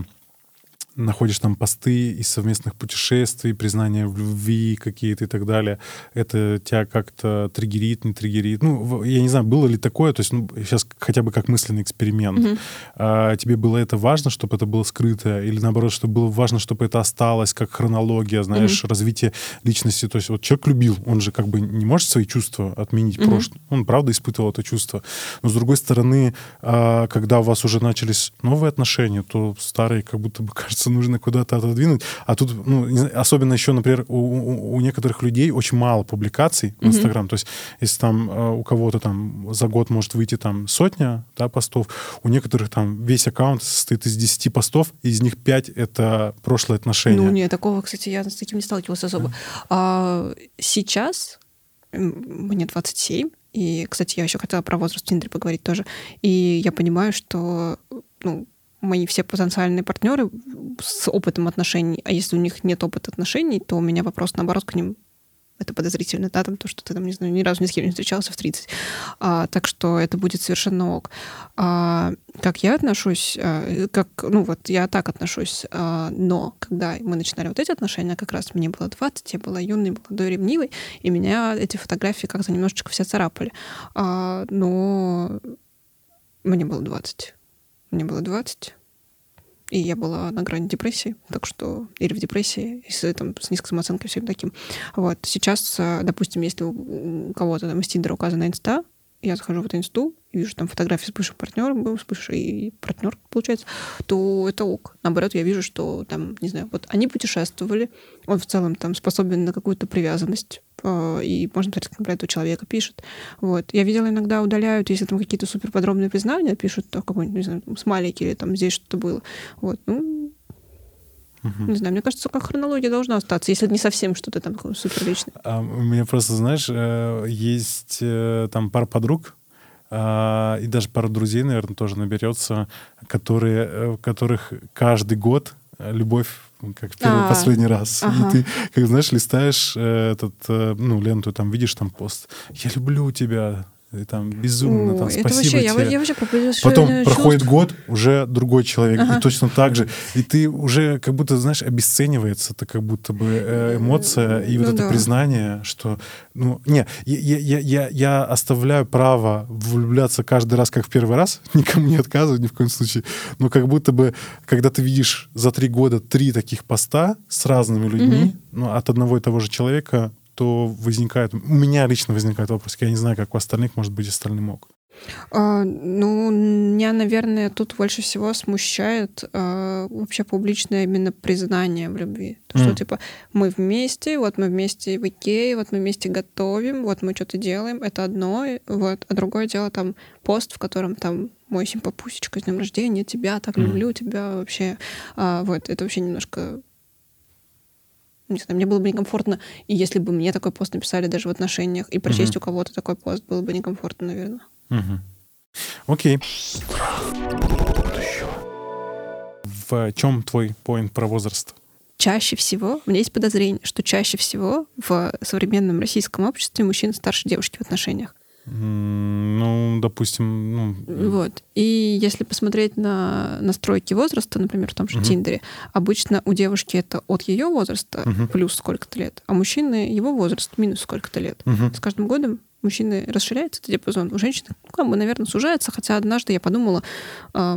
находишь там посты из совместных путешествий, признания в любви какие-то и так далее, это тебя как-то триггерит, не триггерит? Ну, я не знаю, было ли такое, то есть ну, сейчас хотя бы как мысленный эксперимент. Mm-hmm. А, тебе было это важно, чтобы это было скрыто, или наоборот, чтобы было важно, чтобы это осталось как хронология, знаешь, mm-hmm. развитие личности? То есть вот человек любил, он же как бы не может свои чувства отменить mm-hmm. прошлое. Он правда испытывал это чувство. Но с другой стороны, а, когда у вас уже начались новые отношения, то старые как будто бы кажется кажется, нужно куда-то отодвинуть. А тут, ну, особенно еще, например, у, у, у некоторых людей очень мало публикаций в Инстаграм. Mm-hmm. То есть, если там э, у кого-то там за год может выйти там сотня да, постов, у некоторых там весь аккаунт состоит из 10 постов, из них 5 — это прошлые отношения. Ну, нет, такого, кстати, я с таким не сталкивалась особо. А, сейчас мне 27, и, кстати, я еще хотела про возраст в Тиндере поговорить тоже. И я понимаю, что ну, мои все потенциальные партнеры с опытом отношений, а если у них нет опыта отношений, то у меня вопрос, наоборот, к ним это подозрительно, да, там то, что ты там, не знаю, ни разу ни с кем не встречался в 30. А, так что это будет совершенно ок. А, как я отношусь, а, как, ну вот, я так отношусь, а, но когда мы начинали вот эти отношения, как раз мне было 20, я была юной, молодой, ревнивой, и меня эти фотографии как-то немножечко все царапали. А, но мне было 20. Мне было 20, и я была на грани депрессии, так что или в депрессии, и с, там, с низкой самооценкой, всем таким. Вот. Сейчас, допустим, если у кого-то там из Тиндера указана инста, я захожу в эту инсту, вижу там фотографии с бывшим партнером, с бывшей партнер, получается, то это ок. Наоборот, я вижу, что там, не знаю, вот они путешествовали, он в целом там способен на какую-то привязанность, э, и можно смотреть, как про этого человека пишет. Вот. Я видела, иногда удаляют, если там какие-то супер подробные признания пишут, какой-нибудь, не знаю, смайлик или там здесь что-то было. Вот. Ну, Угу. Не знаю, мне кажется, как хронология должна остаться, если не совсем что-то там супер личное. А, у меня просто, знаешь, э, есть э, там пара подруг, а, и даже пара друзей, наверное, тоже наберется, которые, э, которых каждый год любовь как в первый а, последний раз. Ага. И ты, как знаешь, листаешь этот, ну, ленту, там видишь там пост «Я люблю тебя», и там безумно, О, там, спасибо вообще, тебе. Я, я вообще Потом проходит чувств. год, уже другой человек, ага. и точно так же. И ты уже как будто, знаешь, обесценивается это как будто бы э, эмоция и вот ну, это да. признание, что, ну, не, я, я, я, я оставляю право влюбляться каждый раз, как в первый раз, никому не отказываю ни в коем случае, но как будто бы, когда ты видишь за три года три таких поста с разными людьми, угу. ну, от одного и того же человека, то возникает... У меня лично возникает вопрос. Я не знаю, как у остальных, может быть, остальным мог. А, ну, меня, наверное, тут больше всего смущает а, вообще публичное именно признание в любви. То, что, mm. типа, мы вместе, вот мы вместе в Икее, вот мы вместе готовим, вот мы что-то делаем, это одно, вот, а другое дело там пост, в котором там мой симпапусечка с днем рождения, тебя так люблю, mm. тебя вообще, а, вот, это вообще немножко не знаю, мне было бы некомфортно, и если бы мне такой пост написали даже в отношениях, и прочесть угу. у кого-то такой пост было бы некомфортно, наверное. Угу. Окей. В чем твой поинт про возраст? Чаще всего, у меня есть подозрение, что чаще всего в современном российском обществе мужчины старше девушки в отношениях. Ну, допустим, ну... Вот. И если посмотреть на настройки возраста, например, в том же угу. Тиндере, обычно у девушки это от ее возраста угу. плюс сколько-то лет, а мужчины его возраст минус сколько-то лет. Угу. С каждым годом мужчины расширяется этот диапазон, у женщин, ну, как бы, наверное, сужается, хотя однажды я подумала, э,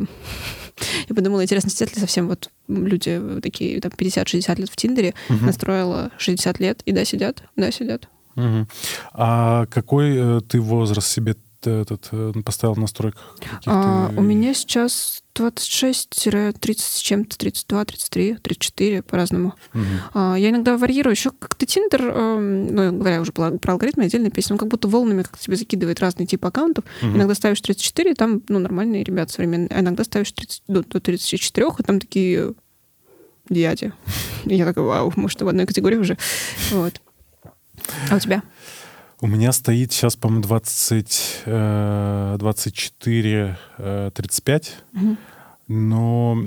я подумала, интересно, сидят ли совсем вот люди такие, там, 50-60 лет в Тиндере, угу. настроила 60 лет, и да, сидят, да, сидят. Угу. А какой э, ты возраст себе этот э, поставил в настройках? А, у меня сейчас 26-30 с чем-то, 32, 33, 34 по-разному. Угу. А, я иногда варьирую. Еще как-то Тиндер, э, ну, говоря уже про, алгоритмы, отдельная песня, он как будто волнами как тебе закидывает разные типы аккаунтов. Угу. Иногда ставишь 34, там, ну, нормальные ребята современные. А иногда ставишь 30, до, до 34, и там такие дяди. Я такая, вау, может, в одной категории уже. Вот. А у тебя? У меня стоит сейчас, по-моему, 20, 24, 35. Угу. Но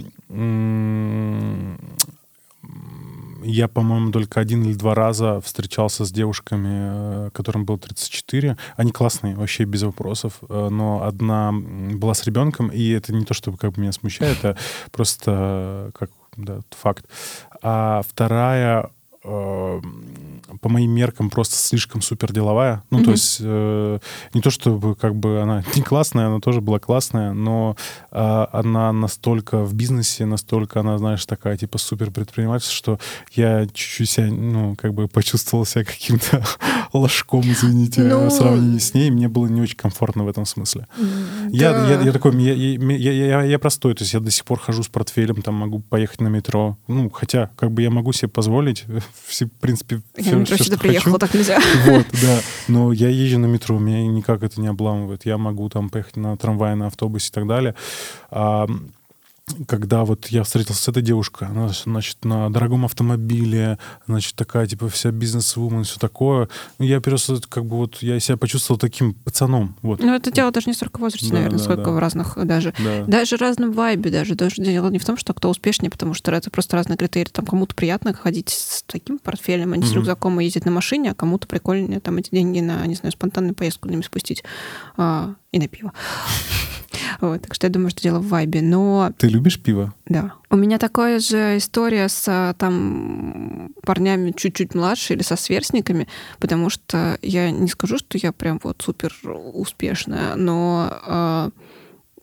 я, по-моему, только один или два раза встречался с девушками, э, которым было 34. Они классные, вообще без вопросов. Э, но одна была с ребенком, и это не то, чтобы как бы меня смущает, это просто как да, факт. А вторая по моим меркам просто слишком супер деловая. Ну, mm-hmm. то есть э, не то, чтобы как бы она не классная, она тоже была классная, но э, она настолько в бизнесе, настолько она, знаешь, такая типа супер предприниматель, что я чуть-чуть себя, ну, как бы почувствовал себя каким-то ложком, извините, ну... в сравнении с ней. Мне было не очень комфортно в этом смысле. Mm-hmm. Я, да. я, я такой, я, я, я, я простой, то есть я до сих пор хожу с портфелем, там могу поехать на метро. Ну, хотя, как бы я могу себе позволить, в принципе, все, метро сюда приехала, так нельзя. Вот, да. Но я езжу на метро, меня никак это не обламывает. Я могу там поехать на трамвае, на автобусе и так далее. Когда вот я встретился с этой девушкой, она, значит, на дорогом автомобиле, значит, такая, типа, вся бизнес-вумен, все такое. Ну, я просто, как бы, вот, я себя почувствовал таким пацаном, вот. Ну, это дело даже не столько в возрасте, да, наверное, да, сколько да. в разных даже. Да. Даже разном вайбе даже. Даже дело не в том, что кто успешнее, потому что это просто разные критерии. Там кому-то приятно ходить с таким портфелем, а не с рюкзаком и ездить на машине, а кому-то прикольнее там эти деньги на, не знаю, спонтанную поездку куда-нибудь спустить а, и на пиво. Вот, так что я думаю, что дело в вайбе. Но... Ты любишь пиво? Да. У меня такая же история с а, там парнями чуть-чуть младше или со сверстниками, потому что я не скажу, что я прям вот супер успешная, но э,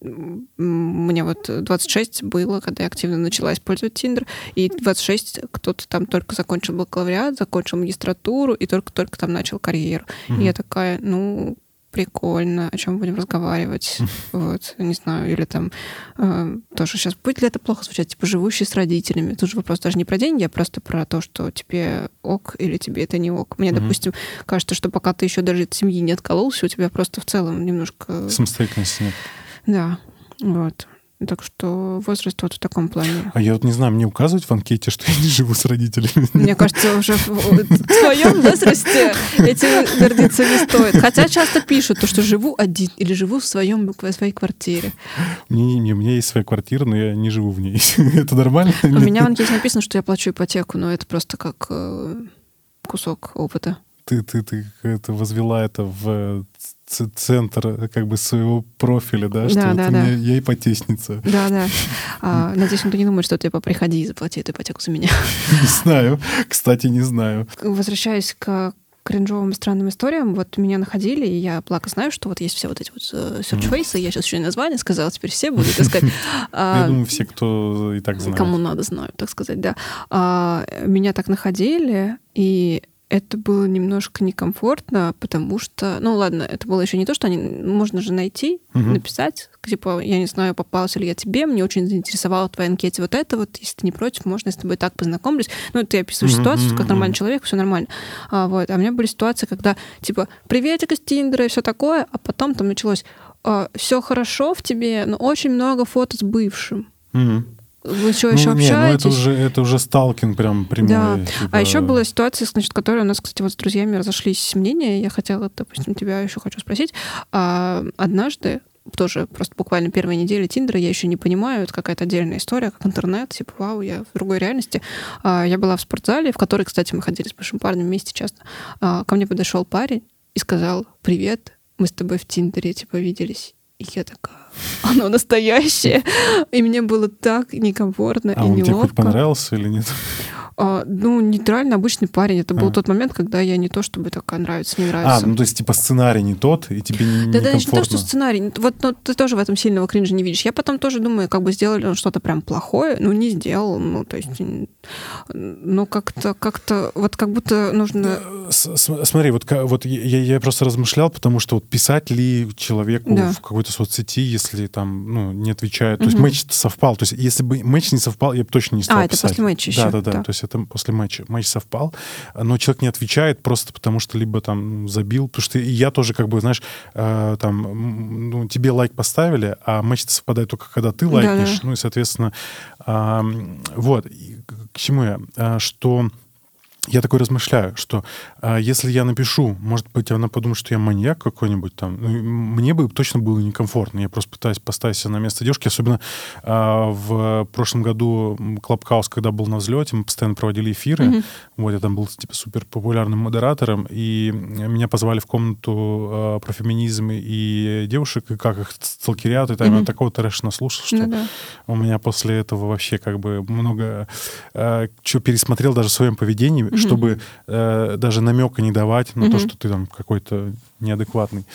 мне вот 26 было, когда я активно начала использовать Тиндер, и 26 кто-то там только закончил бакалавриат, закончил магистратуру и только-только там начал карьеру. Mm-hmm. И я такая, ну, прикольно, о чем будем разговаривать, вот, не знаю, или там э, тоже сейчас, будет ли это плохо звучать, типа, живущий с родителями, тут же вопрос даже не про деньги, а просто про то, что тебе ок или тебе это не ок. Мне, mm-hmm. допустим, кажется, что пока ты еще даже от семьи не откололся, у тебя просто в целом немножко... Самостоятельности нет. Да, вот. Так что возраст вот в таком плане. А я вот не знаю, мне указывать в анкете, что я не живу с родителями? Мне кажется, уже в твоем возрасте этим гордиться не стоит. Хотя часто пишут, то, что живу один или живу в, своем, в своей квартире. Не, не, у меня есть своя квартира, но я не живу в ней. это нормально? У меня в анкете написано, что я плачу ипотеку, но это просто как э, кусок опыта. Ты, ты, ты это возвела это в центр как бы своего профиля, да, что да, вот да, да. я ипотечница. Да, да. А, надеюсь, никто не думает, что типа приходи и заплати эту ипотеку за меня. Не знаю. Кстати, не знаю. Возвращаясь к кринжовым странным историям. Вот меня находили, и я плако знаю, что вот есть все вот эти вот э, search я сейчас еще и название сказала, теперь все будут искать. Я думаю, все, кто и так знает. Кому надо, знают, так сказать, да. А, меня так находили, и это было немножко некомфортно, потому что, ну ладно, это было еще не то, что они, можно же найти, угу. написать, типа, я не знаю, попался ли я тебе, мне очень заинтересовало в твоей анкете вот это вот, если ты не против, можно я с тобой так познакомлюсь. Ну, ты описываешь угу, ситуацию, как нормальный человек, все нормально. А, вот. а у меня были ситуации, когда, типа, приветик из Тиндера и все такое, а потом там началось, а, все хорошо в тебе, но очень много фото с бывшим. Угу. Вы что, еще ну, общаетесь? ну это уже, это уже сталкинг прям прямой. Да. Типа... А еще была ситуация, значит, которая у нас, кстати, вот с друзьями разошлись мнения. Я хотела, допустим, тебя еще хочу спросить. А, однажды тоже просто буквально первой недели Тиндера, я еще не понимаю, это какая-то отдельная история, как интернет, типа, вау, я в другой реальности. А, я была в спортзале, в которой, кстати, мы ходили с большим парнем вместе часто. А, ко мне подошел парень и сказал, привет, мы с тобой в Тиндере, типа, виделись. И я такая, оно настоящее. И мне было так некомфортно а и он неловко. тебе хоть понравился или нет? А, ну, нейтрально обычный парень. Это был а. тот момент, когда я не то чтобы такая нравится, не нравится. А, ну то есть типа сценарий не тот, и тебе не Да, да, не то, что сценарий. Вот ну, ты тоже в этом сильного кринжа не видишь. Я потом тоже думаю, как бы сделали он что-то прям плохое, ну не сделал, ну то есть, ну как-то, как-то, вот как будто нужно... Смотри, вот, вот я, я просто размышлял, потому что вот писать ли человеку да. в какой-то соцсети, если там, ну, не отвечают, то есть матч совпал, то есть если бы матч не совпал, я бы точно не стал а, писать. это после матча еще. Да, да, да, да. то есть это после матча. Матч совпал, но человек не отвечает просто потому, что либо там забил, потому что и я тоже как бы, знаешь, э, там, ну, тебе лайк поставили, а матч совпадает только когда ты лайкнешь, Да-да. ну и, соответственно, э, вот, к чему я, э, что я такой размышляю, что а, если я напишу, может быть, она подумает, что я маньяк какой-нибудь там. Ну, мне бы точно было некомфортно. Я просто пытаюсь поставить себя на место девушки. Особенно а, в прошлом году Клабхаус, когда был на взлете, мы постоянно проводили эфиры. Mm-hmm. Вот, я там был, типа, супер популярным модератором. И меня позвали в комнату а, про феминизм и девушек, и как их сталкерят. И там mm-hmm. я такого трэша наслушал, что mm-hmm. у меня после этого вообще как бы много а, чего пересмотрел даже в своем поведении. Чтобы э, даже намека не давать на то, что ты там какой-то неадекватный.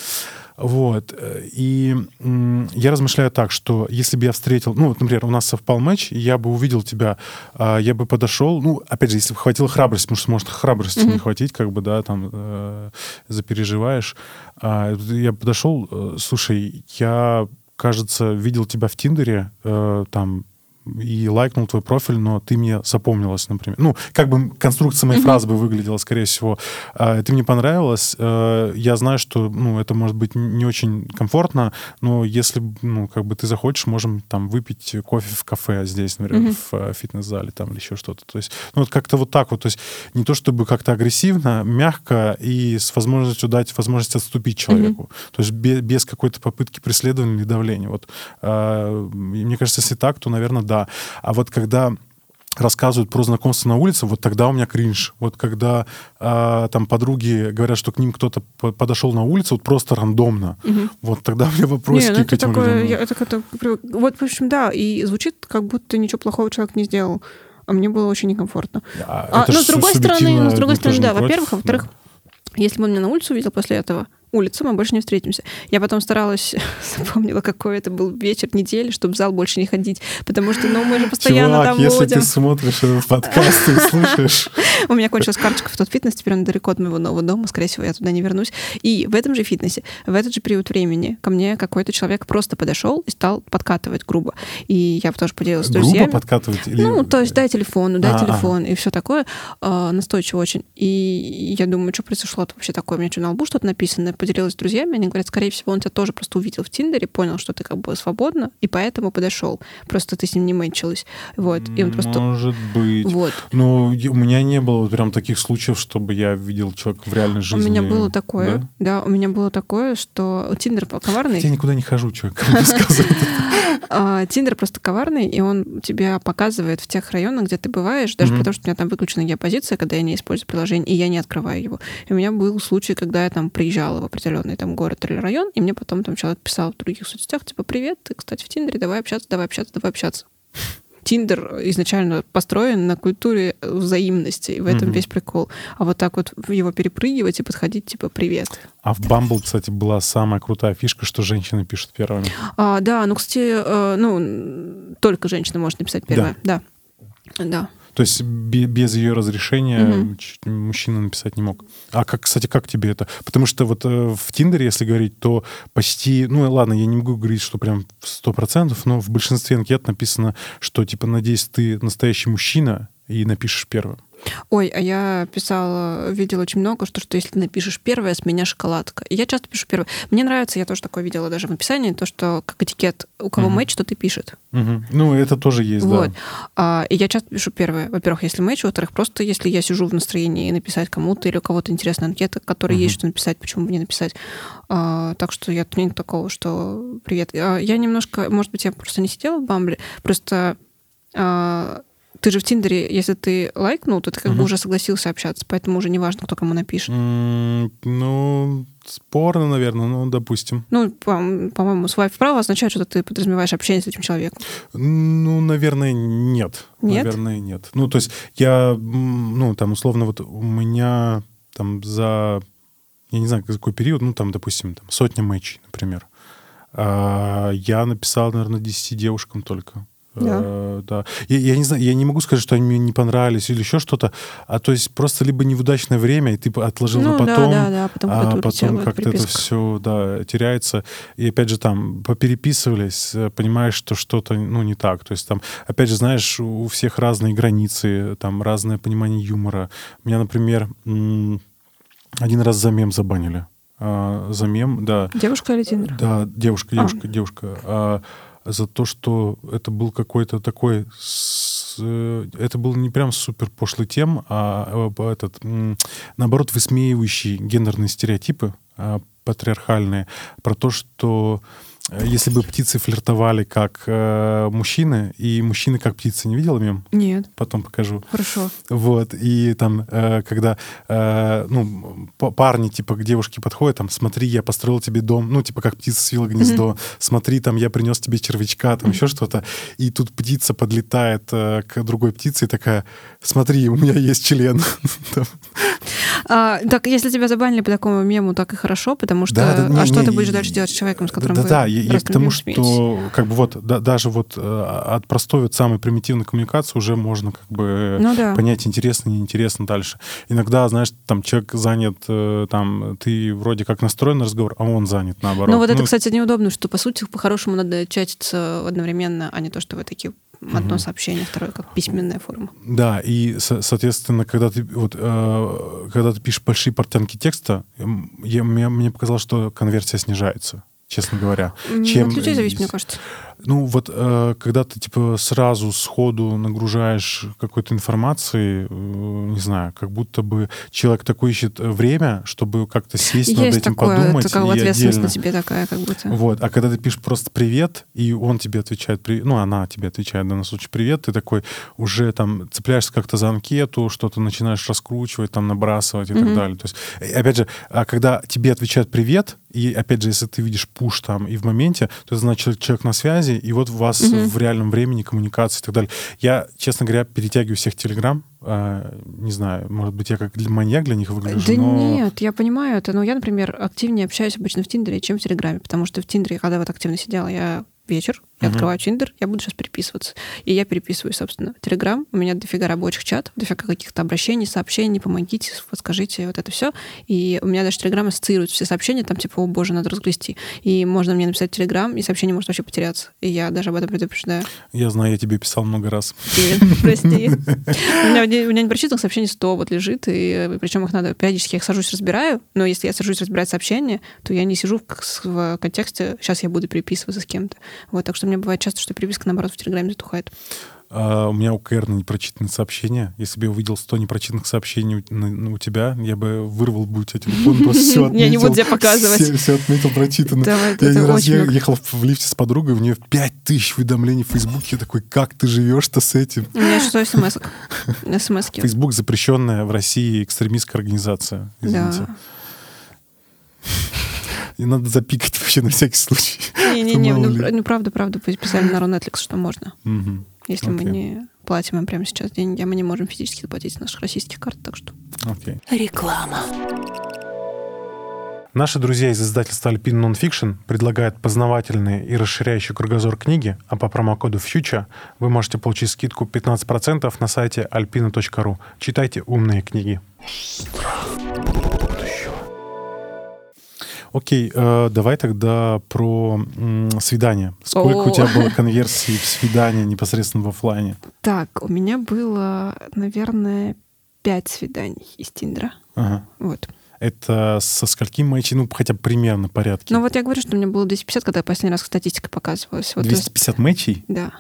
Вот. И я размышляю так, что если бы я встретил... Ну, вот, например, у нас совпал матч, я бы увидел тебя, а, я бы подошел... Ну, опять же, если бы хватило храбрости, потому что может храбрости mm-hmm. не хватить, как бы, да, там, э, запереживаешь. А, я подошел, э, слушай, я, кажется, видел тебя в Тиндере, э, там, и лайкнул твой профиль, но ты мне запомнилась, например. Ну, как бы конструкция моей mm-hmm. фразы бы выглядела, скорее всего. А, ты мне понравилась. А, я знаю, что, ну, это может быть не очень комфортно, но если, ну, как бы ты захочешь, можем там выпить кофе в кафе здесь, например, mm-hmm. в э, фитнес-зале там или еще что-то. То есть, ну, вот как-то вот так вот. То есть не то, чтобы как-то агрессивно, мягко и с возможностью дать возможность отступить человеку. Mm-hmm. То есть без, без какой-то попытки преследования или давления. Вот. А, мне кажется, если так, то, наверное, да, да. А вот когда рассказывают про знакомство на улице, вот тогда у меня кринж. Вот когда э, там подруги говорят, что к ним кто-то подошел на улицу, вот просто рандомно, угу. вот тогда у меня вопросики не, ну, это к этим такое, людям. Я, это, это, вот, в общем, да, и звучит, как будто ничего плохого человек не сделал. А мне было очень некомфортно. А, а, но с другой стороны, с другой стороны, да, во-первых, а во-вторых, да. если бы он меня на улицу увидел после этого, улица, мы больше не встретимся. Я потом старалась, запомнила, какой это был вечер недели, чтобы в зал больше не ходить, потому что, ну, мы же постоянно Чувак, там если ты смотришь этот подкаст и слушаешь... У меня кончилась карточка в тот фитнес, теперь он далеко от моего нового дома, скорее всего, я туда не вернусь. И в этом же фитнесе, в этот же период времени ко мне какой-то человек просто подошел и стал подкатывать грубо. И я тоже поделилась с Грубо друзьями. подкатывать? Или... Ну, то есть дай телефон, ну, дай А, телефон и все такое. э, настойчиво очень. И я думаю, что произошло вообще такое? У меня что, на лбу что-то написано? Поделилась с друзьями, они говорят, скорее всего, он тебя тоже просто увидел в Тиндере, понял, что ты как бы свободна, и поэтому подошел. Просто ты с ним не мэнчилась. Вот. И он просто... Может быть. Вот. Ну, и у меня не было прям таких случаев, чтобы я видел человека в реальной жизни. У меня было такое, Да? да? у меня было такое, что Тиндер коварный. Я никуда не хожу, человек. А, Тиндер просто коварный, и он тебя показывает в тех районах, где ты бываешь, даже потому, что у меня там выключена геопозиция, когда я не использую приложение, и я не открываю его. И у меня был случай, когда я там приезжала определенный там город или район, и мне потом там человек писал в других соцсетях, типа, привет, ты, кстати, в Тиндере, давай общаться, давай общаться, давай общаться. Тиндер изначально построен на культуре взаимности, и в этом Мгм. весь прикол. А вот так вот его перепрыгивать и подходить, типа, привет. А в Bumble, кстати, была самая крутая фишка, что женщины пишут первыми. А, да, ну, кстати, э, ну, только женщина может написать первое. Да. Да. То есть бе- без ее разрешения ч- мужчина написать не мог. А как, кстати, как тебе это? Потому что вот э, в Тиндере, если говорить, то почти, ну ладно, я не могу говорить, что прям сто процентов, но в большинстве анкет написано, что типа, надеюсь, ты настоящий мужчина и напишешь первым. Ой, а я писала, видела очень много, что, что если напишешь первое, с меня шоколадка. И я часто пишу первое. Мне нравится, я тоже такое видела даже в описании, то, что как этикет, у кого Мгм. матч, то ты пишет. Мгм. Ну, это тоже есть, Вот. да. А, и я часто пишу первое. Во-первых, если матч, во-вторых, просто если я сижу в настроении написать кому-то или у кого-то интересная анкета, которой Мгм. есть что написать, почему бы не написать. А, так что я нет такого, что привет. А, я немножко, может быть, я просто не сидела в Бамбле, просто а, ты же в Тиндере, если ты лайкнул, то ты как бы Мгм. уже согласился общаться, поэтому уже не важно, кто кому напишет. М, Ну, спорно, наверное, ну, допустим. Ну, по- по-моему, свайп вправо означает, что ты подразумеваешь общение с этим человеком. Ну, наверное, нет. Нет? Наверное, нет. Ну, то есть я, ну, там, условно, вот у меня там за, я не знаю, какой период, ну, там, допустим, там, сотня матчей, например. А, я написал, наверное, 10 девушкам только. Да. Э, да. Я, я не знаю, я не могу сказать, что они мне не понравились или еще что-то, а то есть просто либо неудачное время, и ты отложил ну, на потом, да, да, да, потом а потом как-то это все, да, теряется. И опять же там попереписывались, э, понимаешь, что что-то, ну, не так. То есть там, опять же, знаешь, у всех разные границы, там разное понимание юмора. Меня, например, один раз за мем забанили. А, за мем, да. Девушка или Тиндер? Да, девушка, А. девушка, девушка. А, за то, что это был какой-то такой... э, это был не прям супер пошлый тем, а э, этот, наоборот, высмеивающий гендерные стереотипы а, патриархальные про то, что если бы птицы флиртовали как э, мужчины, и мужчины как птицы, не видела мем? Нет, Потом покажу. хорошо. Вот, и там, э, когда, э, ну, парни, типа, к девушке подходят, там, смотри, я построил тебе дом, ну, типа, как птица свила гнездо, смотри, там, я принес тебе червячка, там, еще что-то, и тут птица подлетает э, к другой птице и такая, смотри, у меня есть член. А, так, если тебя забанили по такому мему, так и хорошо, потому что... Да, да, не, а что не, ты будешь дальше делать с человеком, с которым да, вы да, я, к тому, смеетесь? что как бы вот да- даже вот э, от простой вот самой примитивной коммуникации уже можно как бы Ну да. понять интересно, неинтересно дальше. Иногда, знаешь, там человек занят, э, там ты вроде как настроен на разговор, а он занят наоборот. Ну вот это, кстати, неудобно, что, по сути, по-хорошему надо чатиться одновременно, а не то, что вы такие одно Мгм. сообщение, второе как письменная форма. Да, и, со- соответственно, когда ты, вот, э, когда ты пишешь большие портянки текста, я, мне, мне показалось, что конверсия снижается, честно говоря. М, Чем От людей зависит, мне кажется. Ну, вот э, когда ты, типа, сразу сходу нагружаешь какой-то информацией, э, не знаю, как будто бы человек такой ищет э, время, чтобы как-то сесть над Есть этим, такое, подумать. и ответственность отдельно. на тебе такая, как будто. Вот, а когда ты пишешь просто привет, и он тебе отвечает, при- ну, она тебе отвечает в данном случае привет, ты такой уже там цепляешься как-то за анкету, что-то начинаешь раскручивать, там, набрасывать и так Мгм. далее. То есть, опять же, а когда тебе отвечают привет, и опять же, если ты видишь пуш там и в моменте, то это значит человек на связи, и вот у вас угу. в реальном времени коммуникация и так далее. Я, честно говоря, перетягиваю всех Телеграм, а, не знаю, может быть, я как маньяк для них выгляжу, Да но... нет, я понимаю это. Но я, например, активнее общаюсь обычно в Тиндере, чем в Телеграме, потому что в Тиндере, когда вот активно сидела, я вечер, я угу. открываю Тиндер, я буду сейчас переписываться. И я переписываю, собственно, Телеграм. У меня дофига рабочих чатов, дофига каких-то обращений, сообщений, помогите, подскажите, вот это все. И у меня даже Телеграм ассоциирует все сообщения, там типа, о боже, надо разгрести. И можно мне написать Телеграм, и сообщение может вообще потеряться. И я даже об этом предупреждаю. Я знаю, я тебе писал много раз. Прости. У меня не прочитанных сообщений 100 вот лежит, и причем их надо периодически, я их сажусь, разбираю, но если я сажусь разбирать сообщения, то я не сижу в контексте, сейчас я буду переписываться с кем-то. Вот, так что мне бывает часто, что переписка, наоборот, в Телеграме затухает. А, у меня у КР на непрочитанные сообщения. Если бы я увидел 100 непрочитанных сообщений у, на, у тебя, я бы вырвал бы у тебя телефон, просто все отметил. Я не буду тебе показывать. Все, все отметил прочитано. Давай, я один раз ехал в лифте с подругой, у нее 5000 уведомлений в Фейсбуке. Я такой, как ты живешь-то с этим? У меня что смс смс Фейсбук запрещенная в России экстремистская организация. Извините. Да. И надо запикать вообще на всякий случай. Не-не-не, ну, ну правда, правда, писали на Netflix, что можно. Если мы не платим им прямо сейчас деньги, а мы не можем физически заплатить с наших российских карт, так что... Реклама. Наши друзья из издательства Alpine Nonfiction предлагают познавательные и расширяющие кругозор книги, а по промокоду FUTURE вы можете получить скидку 15% на сайте alpina.ru. Читайте умные книги. Окей, э, давай тогда про м, свидание. Сколько О. у тебя было конверсий в свидание непосредственно в офлайне? Так, у меня было, наверное, пять свиданий из Тиндера. Ага. Вот. Это со скольким матчей, ну, хотя бы примерно порядке? Ну, вот я говорю, что у меня было 250, когда я последний раз статистика показывалась. Вот 250 матчей? Да.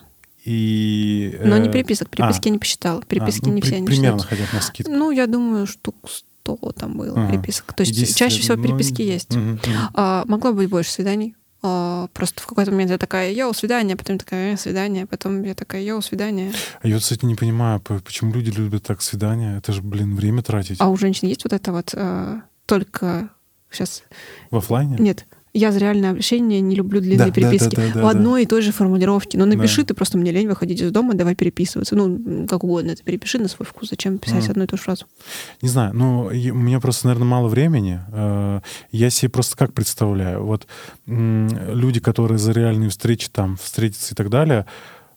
И... Но не переписок, переписки а. я не посчитала. Переписки а, ну, не при, все не Примерно хотят на скидку. Ну, я думаю, штук 100 там было ага. переписок. То есть 10, чаще всего переписки ну, есть. Угу, угу. А, могло быть больше свиданий. А, просто в какой-то момент я такая, йоу, свидание, потом такая, э, свидание, потом я такая, йоу, свидание. А я, кстати, не понимаю, почему люди любят так свидания? Это же, блин, время тратить. А у женщин есть вот это вот а, только сейчас... В офлайне? Нет, я за реальное общение не люблю длинные да, переписки. Да, да, да, в одной да. и той же формулировке. Ну, напиши, да. ты просто мне лень выходить из дома, давай переписываться. Ну, как угодно, это перепиши на свой вкус. Зачем писать mm. одну и ту же фразу? Не знаю, ну, у меня просто, наверное, мало времени. Э, я себе просто как представляю. Вот люди, которые за реальные встречи там встретятся и так далее,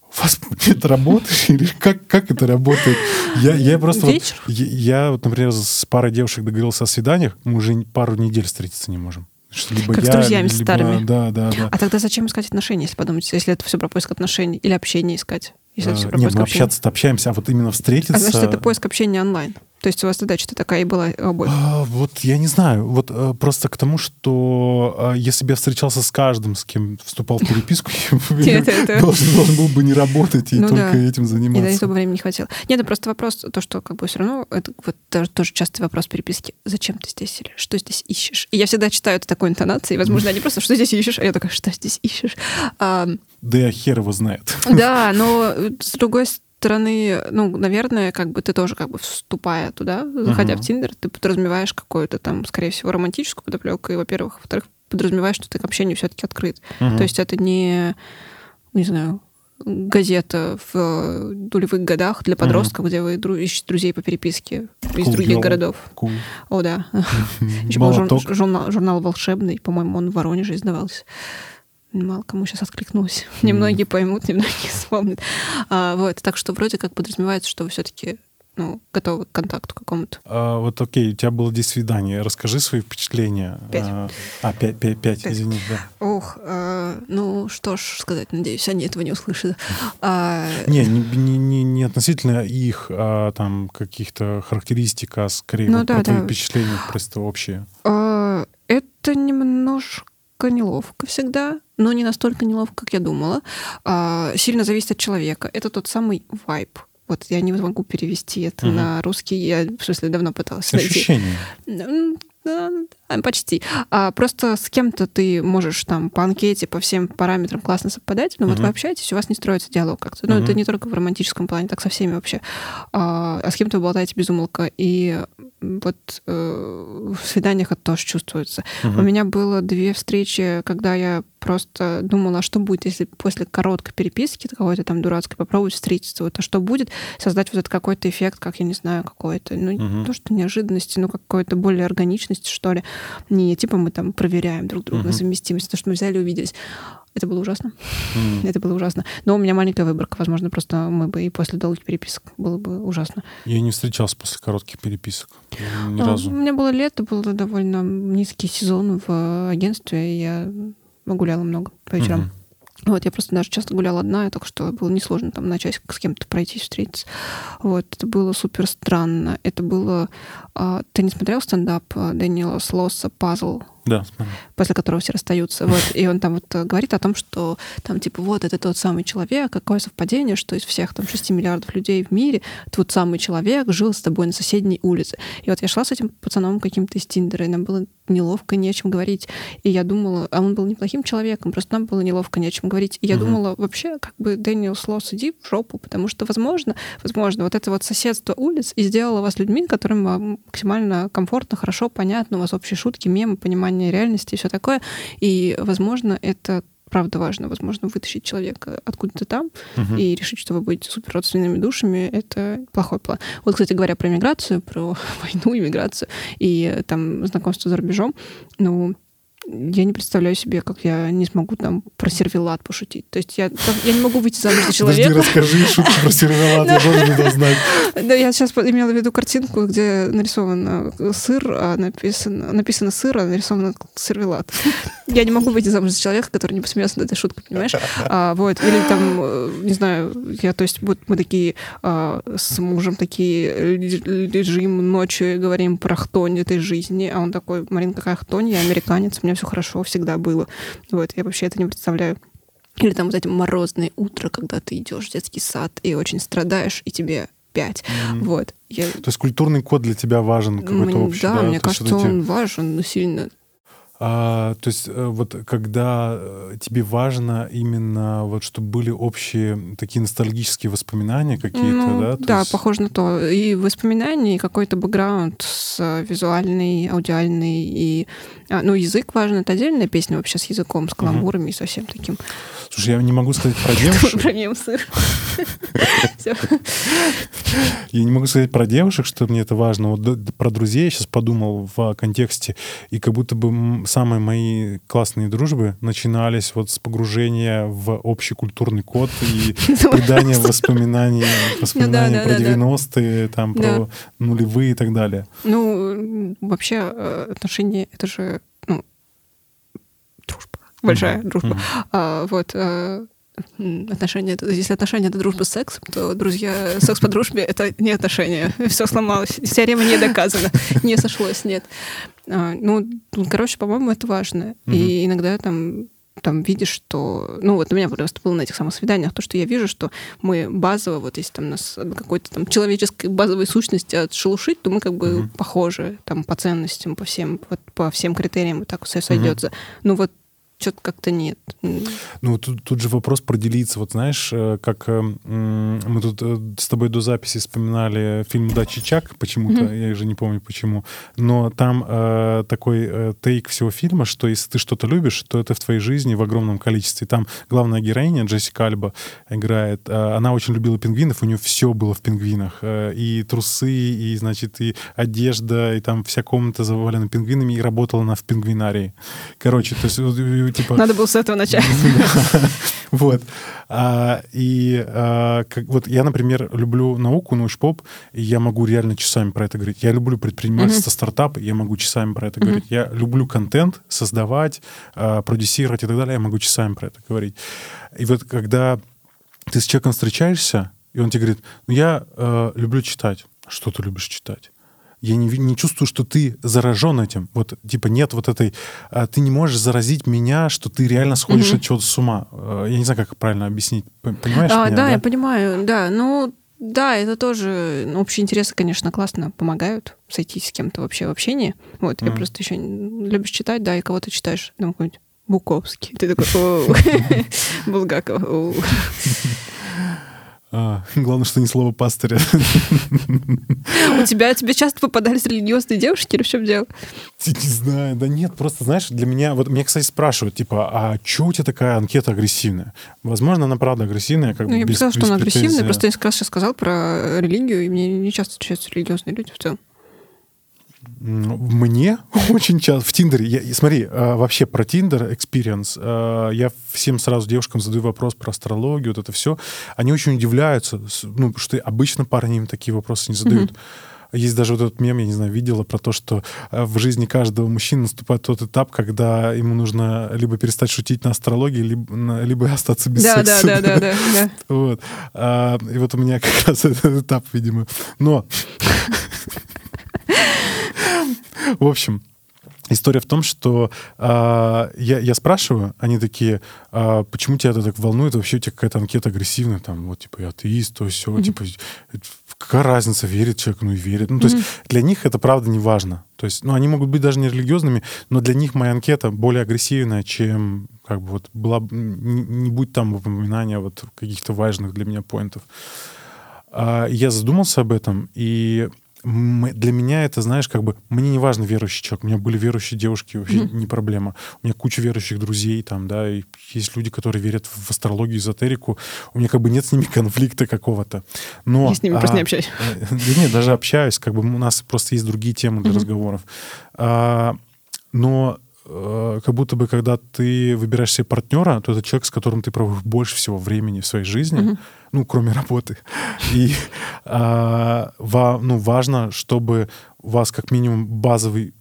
у вас нет работы? Или как, как это работает? Я, я просто... Вечер? Вот, я, я, вот, например, с парой девушек договорился о свиданиях, мы уже пару недель встретиться не можем. Что либо как я, с друзьями либо... старыми. Да, да, да. А тогда зачем искать отношения, если подумать, если это все про поиск отношений или общение искать? Если а, это все про нет, мы общаться-то общаемся, а вот именно встретиться... А значит, это поиск общения онлайн. То есть у вас задача-то такая и была обоих? А, вот я не знаю. Вот а, просто к тому, что а, если бы я встречался с каждым, с кем вступал в переписку, я должен был бы не работать и ну только этим заниматься. И на это времени не хватило. Нет, это просто вопрос, то, что как бы все равно, это вот тоже частый вопрос переписки. Зачем ты здесь или что здесь ищешь? И я всегда читаю это такой интонацией. Возможно, они просто, что здесь ищешь? А я такая, что здесь ищешь? Да хер его знает. Да, но с другой стороны, стороны, ну, наверное, как бы ты тоже как бы вступая туда, заходя uh-huh. в Тиндер, ты подразумеваешь какую-то там, скорее всего, романтическую подоплеку, и, во-первых, во-вторых, подразумеваешь, что ты к общению все-таки открыт. Uh-huh. То есть это не, не знаю, газета в нулевых годах для подростков, uh-huh. где вы дру- ищете друзей по переписке cool из других городов. Cool. О, да. Еще был журнал, журнал волшебный, по-моему, он в Воронеже издавался мало кому сейчас откликнулось. Mm. Немногие поймут, немногие вспомнят. А, вот, так что вроде как подразумевается, что вы все-таки ну, готовы к контакту какому-то. А, вот окей, у тебя было 10 свиданий. Расскажи свои впечатления. Пять. А, а пять, пять, пять, пять. извини, да. Ох, а, ну что ж сказать, надеюсь, они этого не услышат. А... Не, не, не, не, относительно их а, там каких-то характеристик, а скорее ну, вот да, да. впечатления просто общие. А, это немножко неловко всегда, но не настолько неловко, как я думала. А, сильно зависит от человека. Это тот самый вайб. Вот я не могу перевести это угу. на русский. Я, в смысле, давно пыталась Ощущение. найти. Почти. А просто с кем-то ты можешь там по анкете, по всем параметрам классно совпадать, но uh вот вы общаетесь, у вас не строится диалог как-то. Ну, uh это не только в романтическом плане, так со всеми вообще. А, а с кем-то вы болтаете без умолка. И вот э, в свиданиях это тоже чувствуется. Угу. У меня было две встречи, когда я просто думала, а что будет, если после короткой переписки какой-то там дурацкой попробовать встретиться, вот, а что будет, создать вот этот какой-то эффект, как я не знаю, какой-то, ну, угу. не то, что неожиданности, но какой-то более органичности, что ли. Не типа мы там проверяем друг друга угу. совместимость, то, что мы взяли и увиделись. Это было ужасно. Mm. Это было ужасно. Но у меня маленькая выборка. Возможно, просто мы бы и после долгих переписок было бы ужасно. Я не встречался после коротких переписок. Ни а, разу. У меня было лето, был довольно низкий сезон в агентстве, и я гуляла много по вечерам. Mm-hmm. Вот, я просто даже часто гуляла одна, так что было несложно там начать с кем-то пройтись, встретиться. Вот, это было супер странно. Это было... А, ты не смотрел стендап а, Дэниела Слосса «Пазл»? Да, После которого все расстаются. Вот. И он там вот э, говорит о том, что там типа вот это тот самый человек, какое совпадение, что из всех там 6 миллиардов людей в мире тот самый человек жил с тобой на соседней улице. И вот я шла с этим пацаном каким-то из Тиндера, и нам было неловко, не о чем говорить. И я думала, а он был неплохим человеком, просто нам было неловко, не о чем говорить. И я угу. думала, вообще, как бы Дэниел Слос, иди в жопу, потому что, возможно, возможно, вот это вот соседство улиц и сделало вас людьми, которым вам максимально комфортно, хорошо, понятно, у вас общие шутки, мемы, понимание реальности и все такое. И, возможно, это правда важно. Возможно, вытащить человека откуда-то там угу. и решить, что вы будете супер родственными душами, это плохой план. Вот, кстати говоря, про миграцию, про войну, иммиграцию и там знакомство за рубежом, ну, я не представляю себе, как я не смогу там про сервелат пошутить. То есть я, я не могу выйти замуж за человека. Подожди, расскажи шутку про сервелат, я должен это знать. Да, я сейчас имела в виду картинку, где нарисован сыр, а написано, написано сыр, а нарисован сервелат. Я не могу выйти замуж за человека, который не посмеется над этой шуткой, понимаешь? А, вот. Или там, э, не знаю, я, то есть, вот мы такие а, с мужем такие лежим ночью и говорим про хтонь этой жизни, а он такой, Марин, какая хтонь, я американец, мне все хорошо всегда было. Вот, я вообще это не представляю. Или там вот эти морозные утро, когда ты идешь в детский сад и очень страдаешь, и тебе пять. Mm-hmm. Вот. Я... То есть культурный код для тебя важен какой-то общий, да? Да, мне кажется, он важен, но сильно а, то есть э, вот когда э, тебе важно именно вот чтобы были общие такие ностальгические воспоминания какие-то, ну, да? То да, есть... похоже на то. И воспоминания, и какой-то бэкграунд с э, визуальный, аудиальный, и а, ну язык важен. Это отдельная песня вообще с языком, с каламбурами угу. и совсем таким. Слушай, я не могу сказать про девушек. Про сыр. Я не могу сказать про девушек, что мне это важно. Вот про друзей я сейчас подумал в контексте, и как будто бы самые мои классные дружбы начинались вот с погружения в общий культурный код и придания воспоминаний, ну воспоминаний про 90-е, там, про нулевые и так далее. Ну, вообще э, отношения — это же ну, дружба, большая дружба. А, вот э, отношения, если отношения — это дружба с сексом, то, друзья, секс по дружбе — это не отношения. Все сломалось. Теорема не доказана. Не сошлось, нет. А, ну, короче, по-моему, это важно. И иногда там там видишь, что... Ну, вот у меня просто было на этих самых свиданиях то, что я вижу, что мы базово, вот если там нас какой-то там человеческой базовой сущности отшелушить, то мы как бы uh-huh. похожи там по ценностям, по всем, вот, по всем критериям вот так все сойдется. Uh-huh. Ну, вот что-то как-то нет. Ну, тут, тут же вопрос проделиться. Вот знаешь, э, как э, мы тут э, с тобой до записи вспоминали фильм «Дачи Чак» почему-то, mm-hmm. я уже не помню почему, но там э, такой э, тейк всего фильма, что если ты что-то любишь, то это в твоей жизни в огромном количестве. Там главная героиня, Джессика Альба, играет, э, она очень любила пингвинов, у нее все было в пингвинах. Э, и трусы, и, значит, и одежда, и там вся комната завалена пингвинами, и работала она в пингвинарии. Короче, то есть типа... Надо было с этого начать. Вот. А, и а, вот я, например, люблю науку, научпоп, и я могу реально часами про это говорить. Я люблю предпринимательство, стартапы, я могу часами про это говорить. Я люблю контент создавать, а, продюсировать и так далее, я могу часами про это говорить. И вот когда ты с человеком встречаешься, и он тебе говорит, ну я э, люблю читать. Что ты любишь читать? Я не, не чувствую, что ты заражен этим. Вот, типа, нет вот этой... А, ты не можешь заразить меня, что ты реально сходишь mm-hmm. от чего-то с ума. А, я не знаю, как правильно объяснить. Понимаешь а, меня, да, да, я понимаю, да. Ну, да, это тоже ну, общие интересы, конечно, классно помогают сойтись с кем-то вообще в общении. Вот, mm. я просто еще любишь читать, да, и кого ты читаешь, там какой-нибудь Буковский. Ты такой, Булгаков. А, главное, что не слово пастыря. У тебя тебе часто попадались религиозные девушки или в чем дело? Не знаю, да нет, просто, знаешь, для меня... Вот меня, кстати, спрашивают, типа, а что у тебя такая анкета агрессивная? Возможно, она правда агрессивная, как Ну, я бы сказала, что она агрессивная, просто я сейчас сказал про религию, и мне не часто встречаются религиозные люди в целом. Мне очень часто в Тиндере, я, смотри, а, вообще про Тиндер experience, а, я всем сразу девушкам задаю вопрос про астрологию, вот это все, они очень удивляются, ну, потому что обычно парни им такие вопросы не задают. Есть даже вот этот мем, я не знаю, видела про то, что а, в жизни каждого мужчины наступает тот этап, когда ему нужно либо перестать шутить на астрологии, либо, либо остаться без Да, да, секса. да, да, да, да. Вот. А, и вот у меня как раз этот этап, видимо. Но... В общем, история в том, что а, я, я спрашиваю, они такие, а, почему тебя это так волнует? Вообще у тебя какая-то анкета агрессивная, там, вот, типа, я атеист, то все, типа, какая разница, верит человек, ну и верит. Ну, то есть для них это правда не важно. То есть, ну, они могут быть даже не религиозными, но для них моя анкета более агрессивная, чем как бы вот была, не, не будь там упоминания вот каких-то важных для меня поинтов. А, я задумался об этом, и для меня это, знаешь, как бы мне не важно верующий человек. У меня были верующие девушки, вообще Мгм. не проблема. У меня куча верующих друзей там, да, и есть люди, которые верят в астрологию, эзотерику. У меня как бы нет с ними конфликта какого-то. Но, Я с ними просто а, не общаюсь. Э, Да нет, даже общаюсь, как бы у нас просто есть другие темы для Мгм. разговоров. А, но э, как будто бы, когда ты выбираешь себе партнера, то это человек, с которым ты проводишь больше всего времени в своей жизни, Мгм. Ну, кроме работы. И а, ва- ну, важно, чтобы у вас как минимум базовый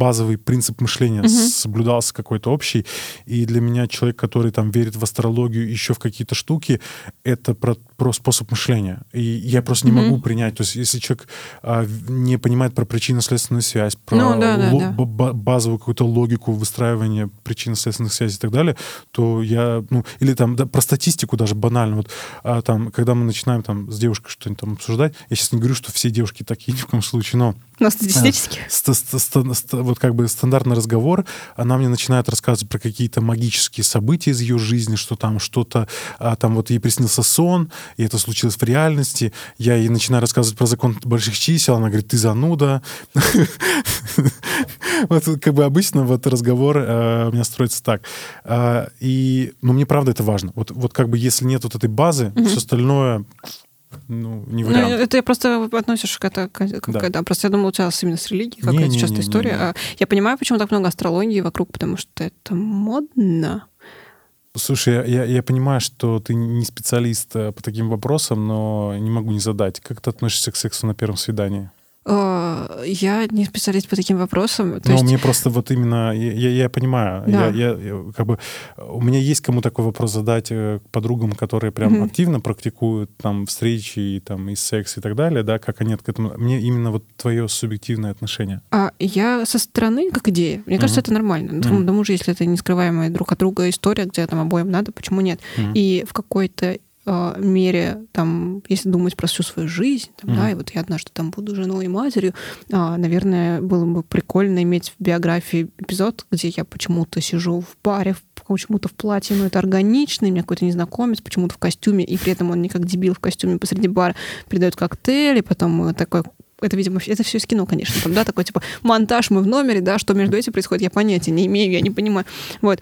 базовый принцип мышления Мгм. соблюдался какой-то общий. И для меня человек, который там верит в астрологию, еще в какие-то штуки, это про, про способ мышления. И я просто не Мгм. могу принять. То есть если человек а, не понимает про причинно-следственную связь, про Ну, да, да, да. базовую какую-то логику выстраивания причинно-следственных связей и так далее, то я, ну, или там да, про статистику даже банально. Вот а, там, когда мы начинаем там с девушкой что-нибудь там обсуждать, я сейчас не говорю, что все девушки такие ни в коем случае, но Но статистически. ст- ст- ст- ст- вот как бы стандартный разговор, она мне начинает рассказывать про какие-то магические события из ее жизни, что там что-то, а, там вот ей приснился сон, и это случилось в реальности. Я ей начинаю рассказывать про закон больших чисел, она говорит, ты зануда. Вот как бы обычно вот разговор э, у меня строится так. А, И, ну, мне правда это важно. Вот, вот как бы если нет вот этой базы, все остальное, ну, не Ну, вариант. это я просто относишь к это, к- к- Да. да. Просто я думала, у тебя именно с религией какая-то Не-не-не-не-не. частая история. А Я понимаю, почему так много астрологии вокруг, потому что это модно. Слушай, я, я, я понимаю, что ты не специалист э, по таким вопросам, но не могу не задать. Как ты относишься к сексу на первом свидании? А, Я не специалист по таким вопросам. То ну, есть... мне просто вот именно, я, я, понимаю, Да. я, я- как бы, у меня есть кому такой вопрос задать э, подругам, которые прям Мгм. активно практикуют там встречи и там и секс и так далее, да, как они к этому, мне именно вот твое субъективное отношение. А я со стороны, как идея, мне кажется, Мгм. это нормально. Мгм. К тому же, если это не скрываемая друг от друга история, где там обоим надо, почему нет? Мгм. И в какой-то э, мере, там, если думать про всю свою жизнь, там, да, Мгм. и вот я однажды там буду женой и матерью, а, наверное, было бы прикольно иметь в биографии эпизод, где я почему-то сижу в баре, в- почему-то в платье, но это органично, и у меня какой-то незнакомец почему-то в костюме, и при этом он не как дебил в костюме посреди бара передает коктейль, и потом э, такой это, видимо, это все из кино, конечно, там, да, такой, типа, монтаж мы в номере, да, что между этим происходит, я понятия не имею, я не понимаю. Вот.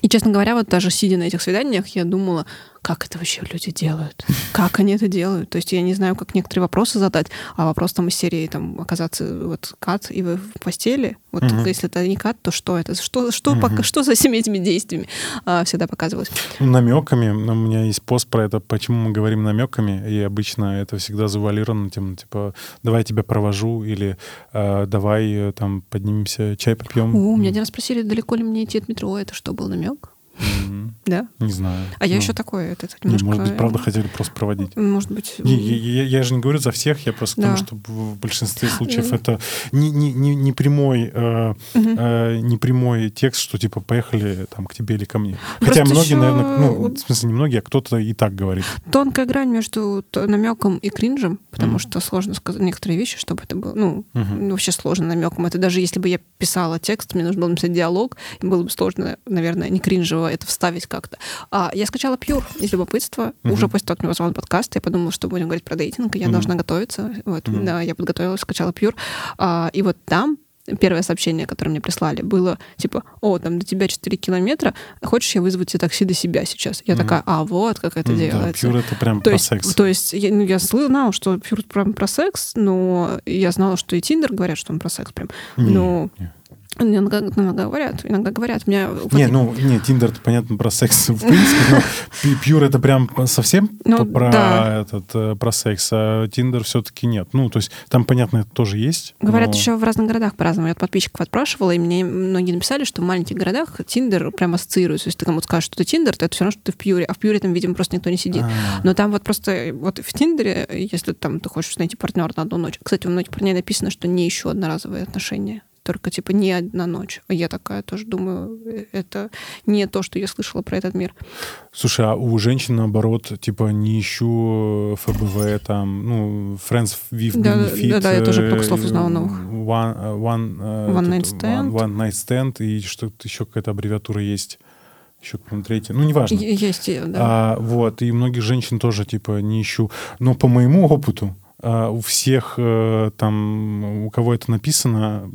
И, честно говоря, вот даже сидя на этих свиданиях, я думала, как это вообще люди делают? Как они это делают? То есть я не знаю, как некоторые вопросы задать, а вопрос там из серии там оказаться вот кат и вы в постели. Вот Мгм. если это не кат, то что это? Что, что, Мгм. пока, что за всеми этими действиями а, всегда показывалось? намеками. У меня есть пост про это, почему мы говорим намеками, и обычно это всегда завуалировано тем, типа, давай я тебя провожу, или э, давай э, там поднимемся, чай попьем. О, меня один раз спросили, далеко ли мне идти от метро. Это что, был намек? Мгм. Да? Не знаю. А я Ну, еще такое, это, это не, немножко... может быть, правда хотели просто проводить. Может быть... Не, я, я- я же не говорю за всех, я просто к тому, Да. что в большинстве случаев Мгм. это не, не, не, не прямой э, Мгм. э, не прямой текст, что типа поехали там к тебе или ко мне. Просто Хотя многие, ещё наверное, ну, в смысле не многие, а кто-то и так говорит. Тонкая грань между намеком и кринжем, потому Мгм. что сложно сказать некоторые вещи, чтобы это было, ну, Мгм. вообще сложно намеком. Это даже если бы я писала текст, мне нужно было написать диалог, было бы сложно, наверное, не кринжево это вставить как-то. А, я скачала Pure из любопытства. Мгм. Уже после того, как меня позвал на подкаст, я подумала, что будем говорить про дейтинг, и я Мгм. должна готовиться. Вот, Мгм. да, я подготовилась, скачала Pure. А, и вот там первое сообщение, которое мне прислали, было типа, о, там до тебя 4 километра, хочешь я вызвать тебе такси до себя сейчас? Я Мгм. такая, а вот как это Да, делается. Pure это прям То про есть, секс. то есть я, ну, я знала, что Pure прям про секс, но я знала, что и Тиндер говорят, что он про секс прям. Не, ну, не. Иногда, иногда говорят, иногда говорят. Меня Не, ну, не, Тиндер, это понятно про секс в принципе, но Pure это прям совсем Ну, про да. этот, э, про секс, а Тиндер все-таки нет. Ну, то есть там, понятно, это тоже есть. Говорят, но- еще в разных городах по-разному. Я от подписчиков отпрашивала, и мне многие написали, что в маленьких городах Тиндер прям ассоциируется. Если ты кому-то скажешь, что ты Тиндер, то это все равно, что ты в Пьюре. А в Пьюре там, видимо, просто никто не сидит. А, Но там вот просто вот в Тиндере, если там ты хочешь найти партнера на одну ночь. Кстати, у многих парней написано, что не еще одноразовые отношения. Только типа не одна ночь. А Я такая тоже думаю, э, это не то, что я слышала про этот мир. Слушай, а у женщин, наоборот, типа, не ищу ФБВ, там, ну, Friends with Да, Benefit. да, да, я тоже э, много слов узнала новых. One, э, one, э, One night stand. One, one night stand, и что-то еще какая-то аббревиатура есть. Еще какая-то третья. Ну, неважно. Есть, э, да. А, вот, и многих женщин тоже, типа, не ищу. Но по моему опыту, у всех э, там, у кого это написано,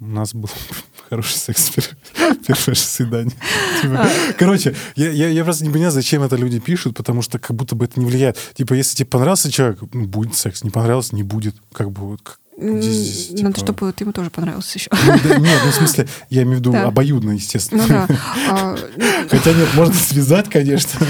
у нас был хороший секс пер- первое свидание. Типа, А. Короче, я, я, я просто не понимаю, зачем это люди пишут, потому что как будто бы это не влияет. Типа, если тебе понравился человек, будет секс, не понравился, не будет. Как бы как- Здесь, Надо, типа- чтобы ты ему тоже понравился еще. Ну, да, нет, ну, в смысле, я имею в виду Да. обоюдно, естественно. Ну да. А, Хотя нет, можно связать, конечно.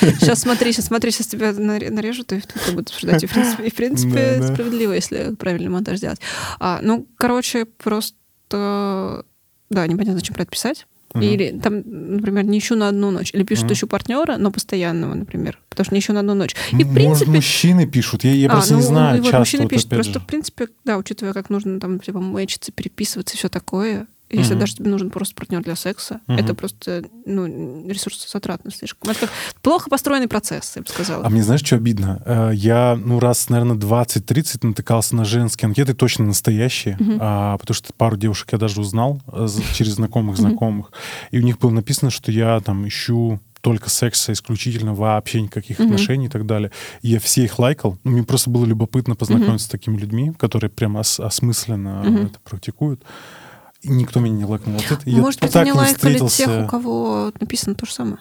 Сейчас смотри, сейчас смотри, сейчас тебя наре- нарежут, и ты будешь обсуждать. И, в принципе, и, в принципе, Да, да. справедливо, если правильный монтаж сделать. А, ну, короче, просто... Да, непонятно, зачем про это писать. Мгм. Или там, например, не ищу на одну ночь. Или пишут, ищу партнера, но постоянного, например. Потому что не ищу на одну ночь. И, в Может, принципе, мужчины пишут. Я, я А, просто ну, не знаю вот часто. мужчины вот пишут, просто, же. в принципе, да, учитывая, как нужно там, типа, мэчиться, переписываться и все такое, если Мгм. даже тебе нужен просто партнер для секса, Мгм. это просто, ну, ресурсозатратно слишком. Это как плохо построенный процесс, я бы сказала. А мне знаешь, что обидно? Э, Я, ну, раз, наверное, 20-30 натыкался на женские анкеты, точно настоящие, Мгм. а, потому что пару девушек я даже узнал э, через знакомых знакомых, и у них было написано, что я там ищу только секса исключительно, вообще никаких Мгм. отношений и так далее. И я все их лайкал. Ну, мне просто было любопытно познакомиться с такими людьми, которые прям ос- осмысленно Мгм. это практикуют. Никто меня не лайкнул. Вот это, я Может быть, так не лайкали встретился. тех, у кого написано то же самое.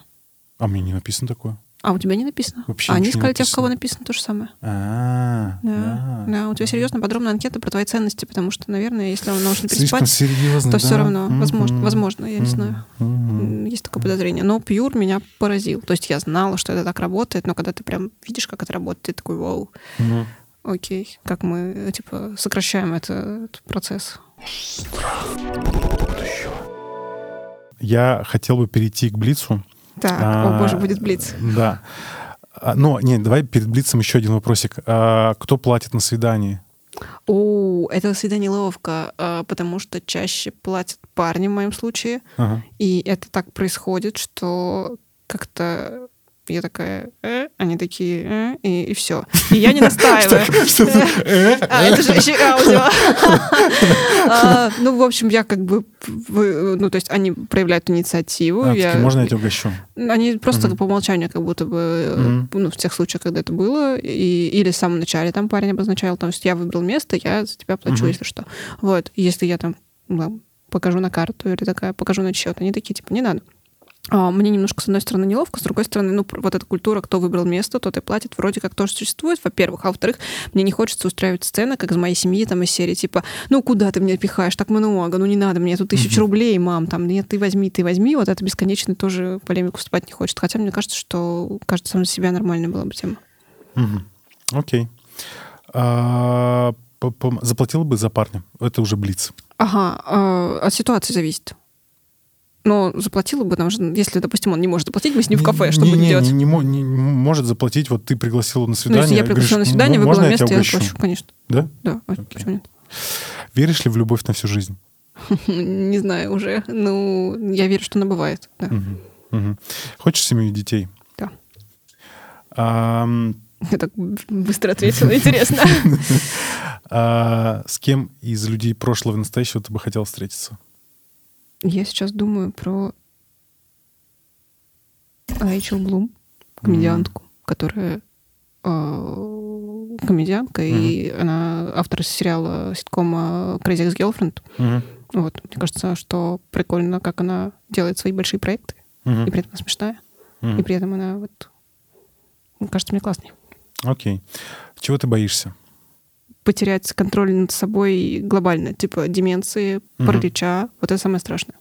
А мне не написано такое. А у тебя не написано? Вообще а они искали тех, у кого написано. то же самое. А, Да. да. у тебя серьезно подробная анкета про твои ценности, потому что, наверное, если он нужно Слишком переспать, серьезно, то да? все равно, возможно, возможно, я не знаю. Есть такое подозрение. Но Пьюр меня поразил. То есть я знала, что это так работает, но когда ты прям видишь, как это работает, ты такой, вау, Мгм. окей, как мы, типа, сокращаем это, этот процесс. Я хотел бы перейти к Блицу. Так, А, о боже, будет блиц. Да. А, Но, нет, давай перед Блицем еще один вопросик. А, Кто платит на свидании? О, это всегда неловко, а, потому что чаще платят парни в моем случае, Ага. и это так происходит, что как-то я такая, «Э?» они такие, «Э?» и, все. И я не настаиваю. Э? А, это же еще и аудио. А, Ну, в общем, я как бы, ну, то есть они проявляют инициативу. А, Можно я тебя угощу? Они просто по умолчанию как будто бы, э, ну, в тех случаях, когда это было, и, или в самом начале там парень обозначал, то есть я выбрал место, я за тебя плачу, если что. Вот, если я там покажу на карту или такая, покажу на счет, они такие, типа, не надо. А, Мне немножко, с одной стороны, неловко, с другой стороны, ну, вот эта культура, кто выбрал место, тот и платит, вроде как тоже существует, во-первых. А во-вторых, мне не хочется устраивать сцены, как из моей семьи, там, из серии, типа, ну, куда ты меня пихаешь, так много, ну, не надо, мне тут тысячу Мгм. рублей, мам, там, нет, ты возьми, ты возьми, вот это бесконечно тоже полемику вступать не хочет. Хотя мне кажется, что каждый сам за себя нормальная была бы тема. Окей. А, Заплатила бы за парня? Это уже Блиц. Ага, а, от ситуации зависит. Но заплатила бы, потому что, если, допустим, он не может заплатить, мы с ним в кафе, что не, будем не, делать? Не, не не может заплатить, вот ты пригласила на Ну, свидание. если я говоришь, пригласила на свидание, «М- выбрала можно я место, я угощу?» заплачу, конечно. Да? Да, а почему нет? Веришь ли в любовь на всю жизнь? Не знаю уже. Ну, я верю, что она бывает. Да. Мгм. Мгм. Хочешь семью и детей? Да. Ам, Я так быстро ответила, интересно. а, с кем из людей прошлого и настоящего ты бы хотел встретиться? Я сейчас думаю про Рэйчел Блум, комедиантку, которая э, комедиантка, и она автор сериала ситкома Crazy Ex-Girlfriend. Вот, мне кажется, что прикольно, как она делает свои большие проекты, и при этом она смешная, и при этом она вот, кажется мне классной. Окей. Чего ты боишься? Потерять контроль над собой глобально, типа деменции, паралича. Вот это самое страшное.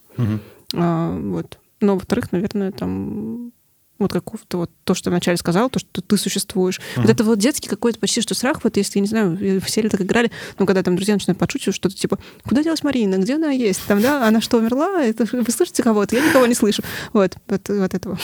А, вот. Но, во-вторых, наверное, там вот какого-то вот то, что вначале сказала, то, что ты существуешь. Uh-huh. Вот это вот детский какой-то почти что страх, вот если, я не знаю, все ли так играли, но когда там друзья начинают подшучивать, что-то типа, куда делась Марина, где она есть, там, да, она что, умерла, это, вы слышите кого-то, я никого не слышу. Вот, вот, вот этого.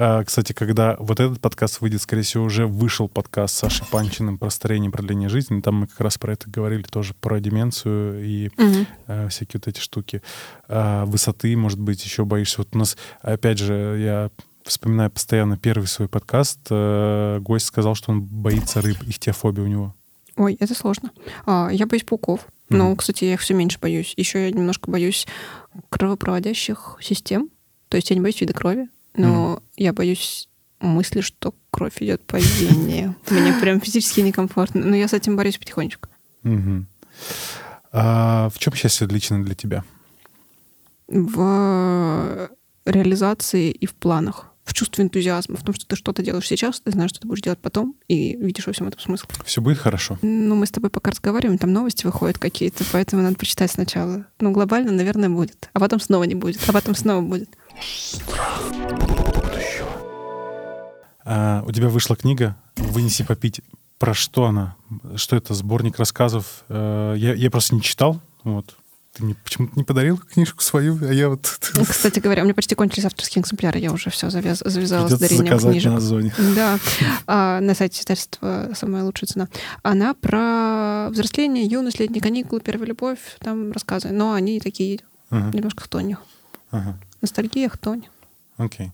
А, кстати, когда вот этот подкаст выйдет, скорее всего, уже вышел подкаст с Сашей Панчиным про старение и продление жизни. Там мы как раз про это говорили тоже, про деменцию и угу. всякие вот эти штуки. Э, высоты, может быть, еще боишься. Вот у нас, опять же, я вспоминаю постоянно первый свой подкаст, гость сказал, что он боится рыб, ихтиофобия у него. Ой, это сложно. А, я боюсь пауков. Mm-hmm. Но, кстати, я их все меньше боюсь. Еще я немножко боюсь кровопроводящих систем. То есть я не боюсь вида крови, но mm-hmm. я боюсь мысли, что кровь идет по вене. Мне прям физически некомфортно. Но я с этим борюсь потихонечку. А в чем счастье лично для тебя? В реализации и в планах в чувстве энтузиазма, в том, что ты что-то делаешь сейчас, ты знаешь, что ты будешь делать потом, и видишь во всем этом смысл. Все будет хорошо. Ну, мы с тобой пока разговариваем, там новости выходят какие-то, поэтому надо прочитать сначала. Ну, глобально, наверное, будет. А потом снова не будет, а потом снова будет. А, у тебя вышла книга «Вынеси попить». Про что она? Что это? Сборник рассказов? Э, я, я просто не читал. Вот. Ты мне почему-то не подарил книжку свою, а я вот... Кстати говоря, у меня почти кончились авторские экземпляры, я уже все завяз... завязала Придется с дарением книжек. на Озоне. Да, а, на сайте издательства «Самая лучшая цена». Она про взросление, юность, летние каникулы, первая любовь, там рассказы, но они такие ага. немножко в тоне. Ага. Ностальгия, хтонь. Окей. Okay.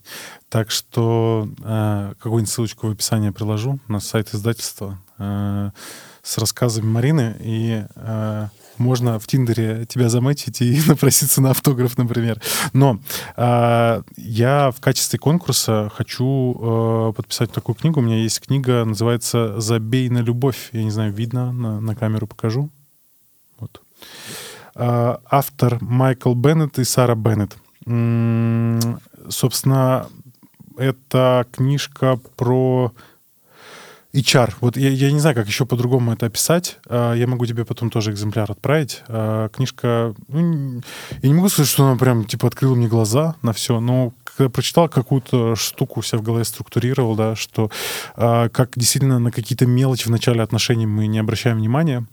Так что э, какую-нибудь ссылочку в описании приложу на сайт издательства э, с рассказами Марины и э, можно в Тиндере тебя заметить и напроситься на автограф, например. Но э, я в качестве конкурса хочу э, подписать такую книгу. У меня есть книга, называется «Забей на любовь». Я не знаю, видно, на, на камеру покажу. Вот. Э, автор Майкл Беннет и Сара Беннет. Собственно, это книжка про HR. Вот я, я не знаю, как еще по-другому это описать. А, я могу тебе потом тоже экземпляр отправить. А, книжка... Ну, я не могу сказать, что она прям, типа, открыла мне глаза на все, но когда прочитал какую-то штуку, себя в голове структурировал, да, что а, как действительно на какие-то мелочи в начале отношений мы не обращаем внимания,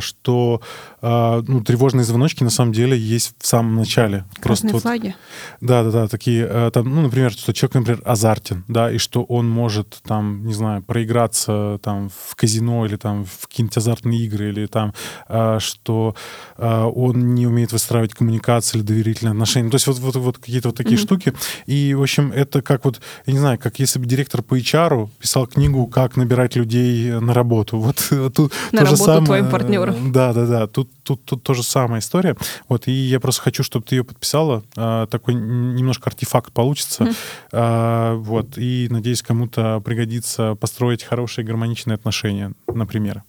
что а, ну, тревожные звоночки на самом деле есть в самом начале. Красные Просто флаги. Вот, да, да, да, такие, э, там, ну, например, что человек, например, азартен, да, и что он может там, не знаю, проиграться там в казино или там в какие-нибудь азартные игры, или там, э, что он не умеет выстраивать коммуникации или доверительные отношения. То есть вот, вот, вот какие-то вот такие mm-hmm. штуки. И, в общем, это как вот, я не знаю, как если бы директор по HR писал книгу «Как набирать людей на работу». Вот тут на то работу же самое. Твоим партнером. Да, да, да. Тут тут, тут тоже самая история. Вот, и я просто хочу, чтобы ты ее подписала. А, такой немножко артефакт получится. А, вот, и надеюсь, кому-то пригодится построить хорошие гармоничные отношения, например.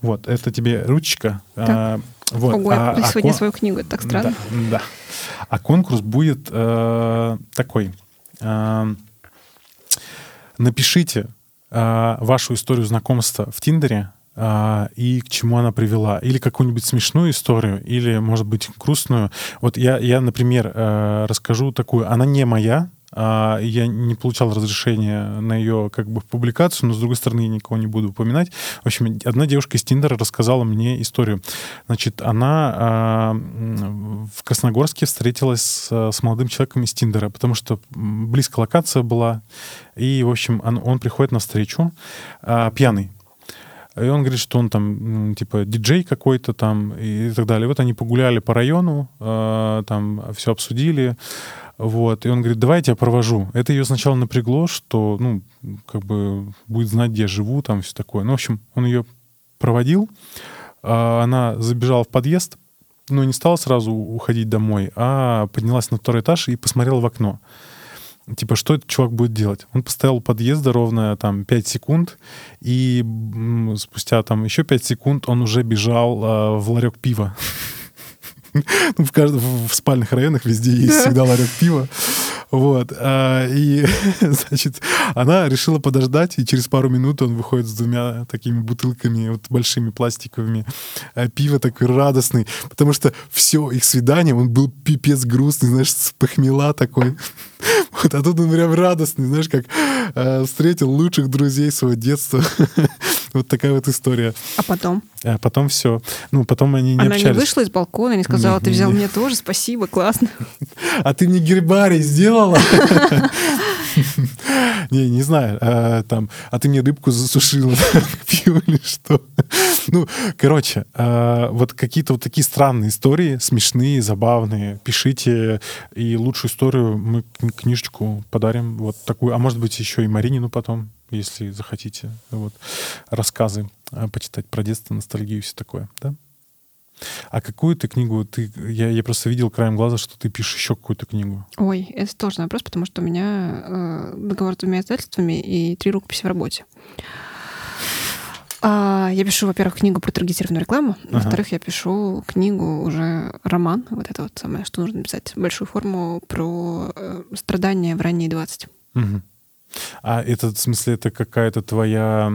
Вот, это тебе ручка. А, вот. Ого, а, я а, сегодня а, свою книгу, это так странно. Да, да. А конкурс будет э, такой. Э, напишите э, вашу историю знакомства в Тиндере а, и к чему она привела. Или какую-нибудь смешную историю, или, может быть, грустную. Вот я, я например, э, расскажу такую. Она не моя, а, я не получал разрешения на ее как бы публикацию, но с другой стороны я никого не буду упоминать. В общем, одна девушка из Тиндера рассказала мне историю. Значит, она а, в Красногорске встретилась с, с молодым человеком из Тиндера, потому что близко локация была, и в общем он, он приходит на встречу пьяный и он говорит, что он там, типа, диджей какой-то там и так далее. Вот они погуляли по району, э, там все обсудили. Вот, и он говорит, давай я тебя провожу. Это ее сначала напрягло, что, ну, как бы будет знать, где я живу, там все такое. Ну, в общем, он ее проводил, а она забежала в подъезд, но не стала сразу уходить домой, а поднялась на второй этаж и посмотрела в окно. Типа, что этот чувак будет делать? Он постоял у подъезда ровно там 5 секунд, и спустя там еще 5 секунд он уже бежал э, в ларек пива. Ну, в, каждом, в спальных районах везде есть всегда ларек пива. Вот. А, и, значит, она решила подождать, и через пару минут он выходит с двумя такими бутылками, вот большими пластиковыми а, пива такой радостный, потому что все их свидание, он был пипец грустный, знаешь, с похмела такой. Вот, а тут он прям радостный, знаешь, как э, встретил лучших друзей своего детства. вот такая вот история. А потом? А потом все. Ну, потом они не Она общались. не вышла из балкона, не сказала, ты взял мне тоже, спасибо, классно. А ты мне гербарий сделала? Не, не знаю. А, там, а ты мне рыбку засушила пью или что? Ну, короче, а, вот какие-то вот такие странные истории, смешные, забавные. Пишите, и лучшую историю мы книжечку подарим. Вот такую. А может быть, еще и Маринину потом, если захотите. Вот рассказы а, почитать про детство, ностальгию и все такое. Да? А какую ты книгу ты... Я, я просто видел краем глаза, что ты пишешь еще какую-то книгу. Ой, это сложный вопрос, потому что у меня э, договор с двумя издательствами и три рукописи в работе. А, я пишу, во-первых, книгу про таргетированную рекламу, ага. во-вторых, я пишу книгу уже роман, вот это вот самое, что нужно написать, большую форму про э, страдания в ранние 20. Угу. А это, в смысле, это какая-то твоя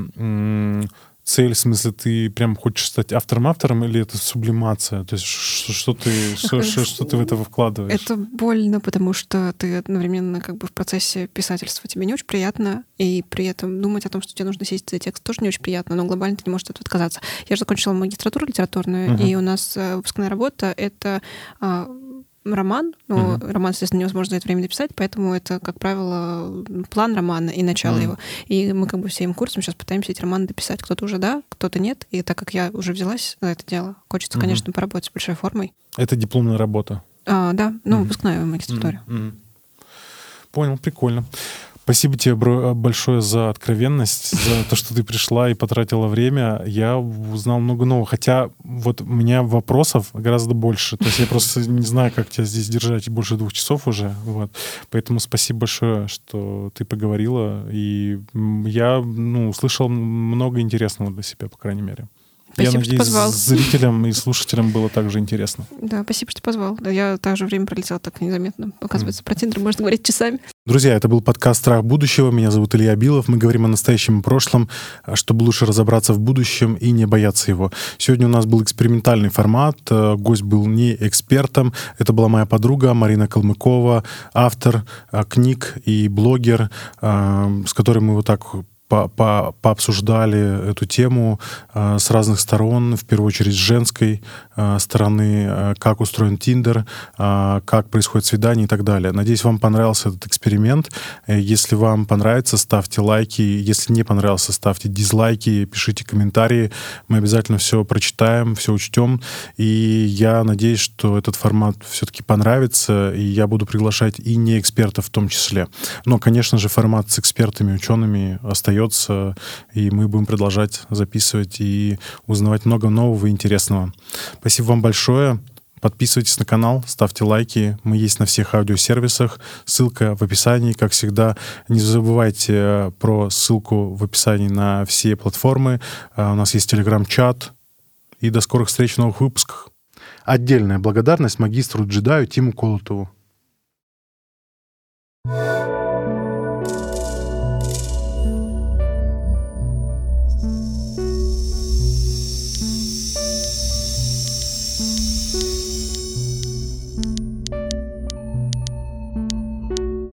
цель, в смысле, ты прям хочешь стать автором-автором, или это сублимация? То есть что, что, ты, что, что, что ты в это вкладываешь? Это больно, потому что ты одновременно как бы в процессе писательства тебе не очень приятно, и при этом думать о том, что тебе нужно сесть за текст, тоже не очень приятно, но глобально ты не можешь от этого отказаться. Я же закончила магистратуру литературную, uh-huh. и у нас э, выпускная работа — это а, роман, но угу. роман, естественно, невозможно за это время написать, поэтому это, как правило, план романа и начало угу. его. И мы как бы всем курсом сейчас пытаемся эти романы дописать. Кто-то уже да, кто-то нет. И так как я уже взялась за это дело, хочется, угу. конечно, поработать с большой формой. Это дипломная работа? А, да, ну, угу. выпускная в магистратуре. Угу. Понял, прикольно. Спасибо тебе большое за откровенность, за то, что ты пришла и потратила время. Я узнал много нового. Хотя вот у меня вопросов гораздо больше. То есть я просто не знаю, как тебя здесь держать больше двух часов уже. Вот. Поэтому спасибо большое, что ты поговорила. И я ну, услышал много интересного для себя, по крайней мере. Спасибо, я надеюсь, что позвал. зрителям и слушателям было также интересно. Да, спасибо, что позвал. Да, я также время пролетела так незаметно. Оказывается, mm. про Тиндер можно говорить часами. Друзья, это был подкаст «Страх будущего». Меня зовут Илья Билов. Мы говорим о настоящем и прошлом, чтобы лучше разобраться в будущем и не бояться его. Сегодня у нас был экспериментальный формат. Э, гость был не экспертом. Это была моя подруга Марина Калмыкова, автор э, книг и блогер, э, с которой мы вот так по по пообсуждали эту тему э, с разных сторон, в первую очередь с женской э, стороны, э, как устроен Тиндер, э, как происходит свидание и так далее. Надеюсь, вам понравился этот эксперимент. Э, если вам понравится, ставьте лайки. Если не понравился, ставьте дизлайки, пишите комментарии. Мы обязательно все прочитаем, все учтем. И я надеюсь, что этот формат все-таки понравится, и я буду приглашать и не экспертов в том числе. Но, конечно же, формат с экспертами, учеными остается остается, и мы будем продолжать записывать и узнавать много нового и интересного. Спасибо вам большое. Подписывайтесь на канал, ставьте лайки. Мы есть на всех аудиосервисах. Ссылка в описании, как всегда. Не забывайте про ссылку в описании на все платформы. А, у нас есть телеграм-чат. И до скорых встреч в новых выпусках. Отдельная благодарность магистру джедаю Тиму Колотову. thank you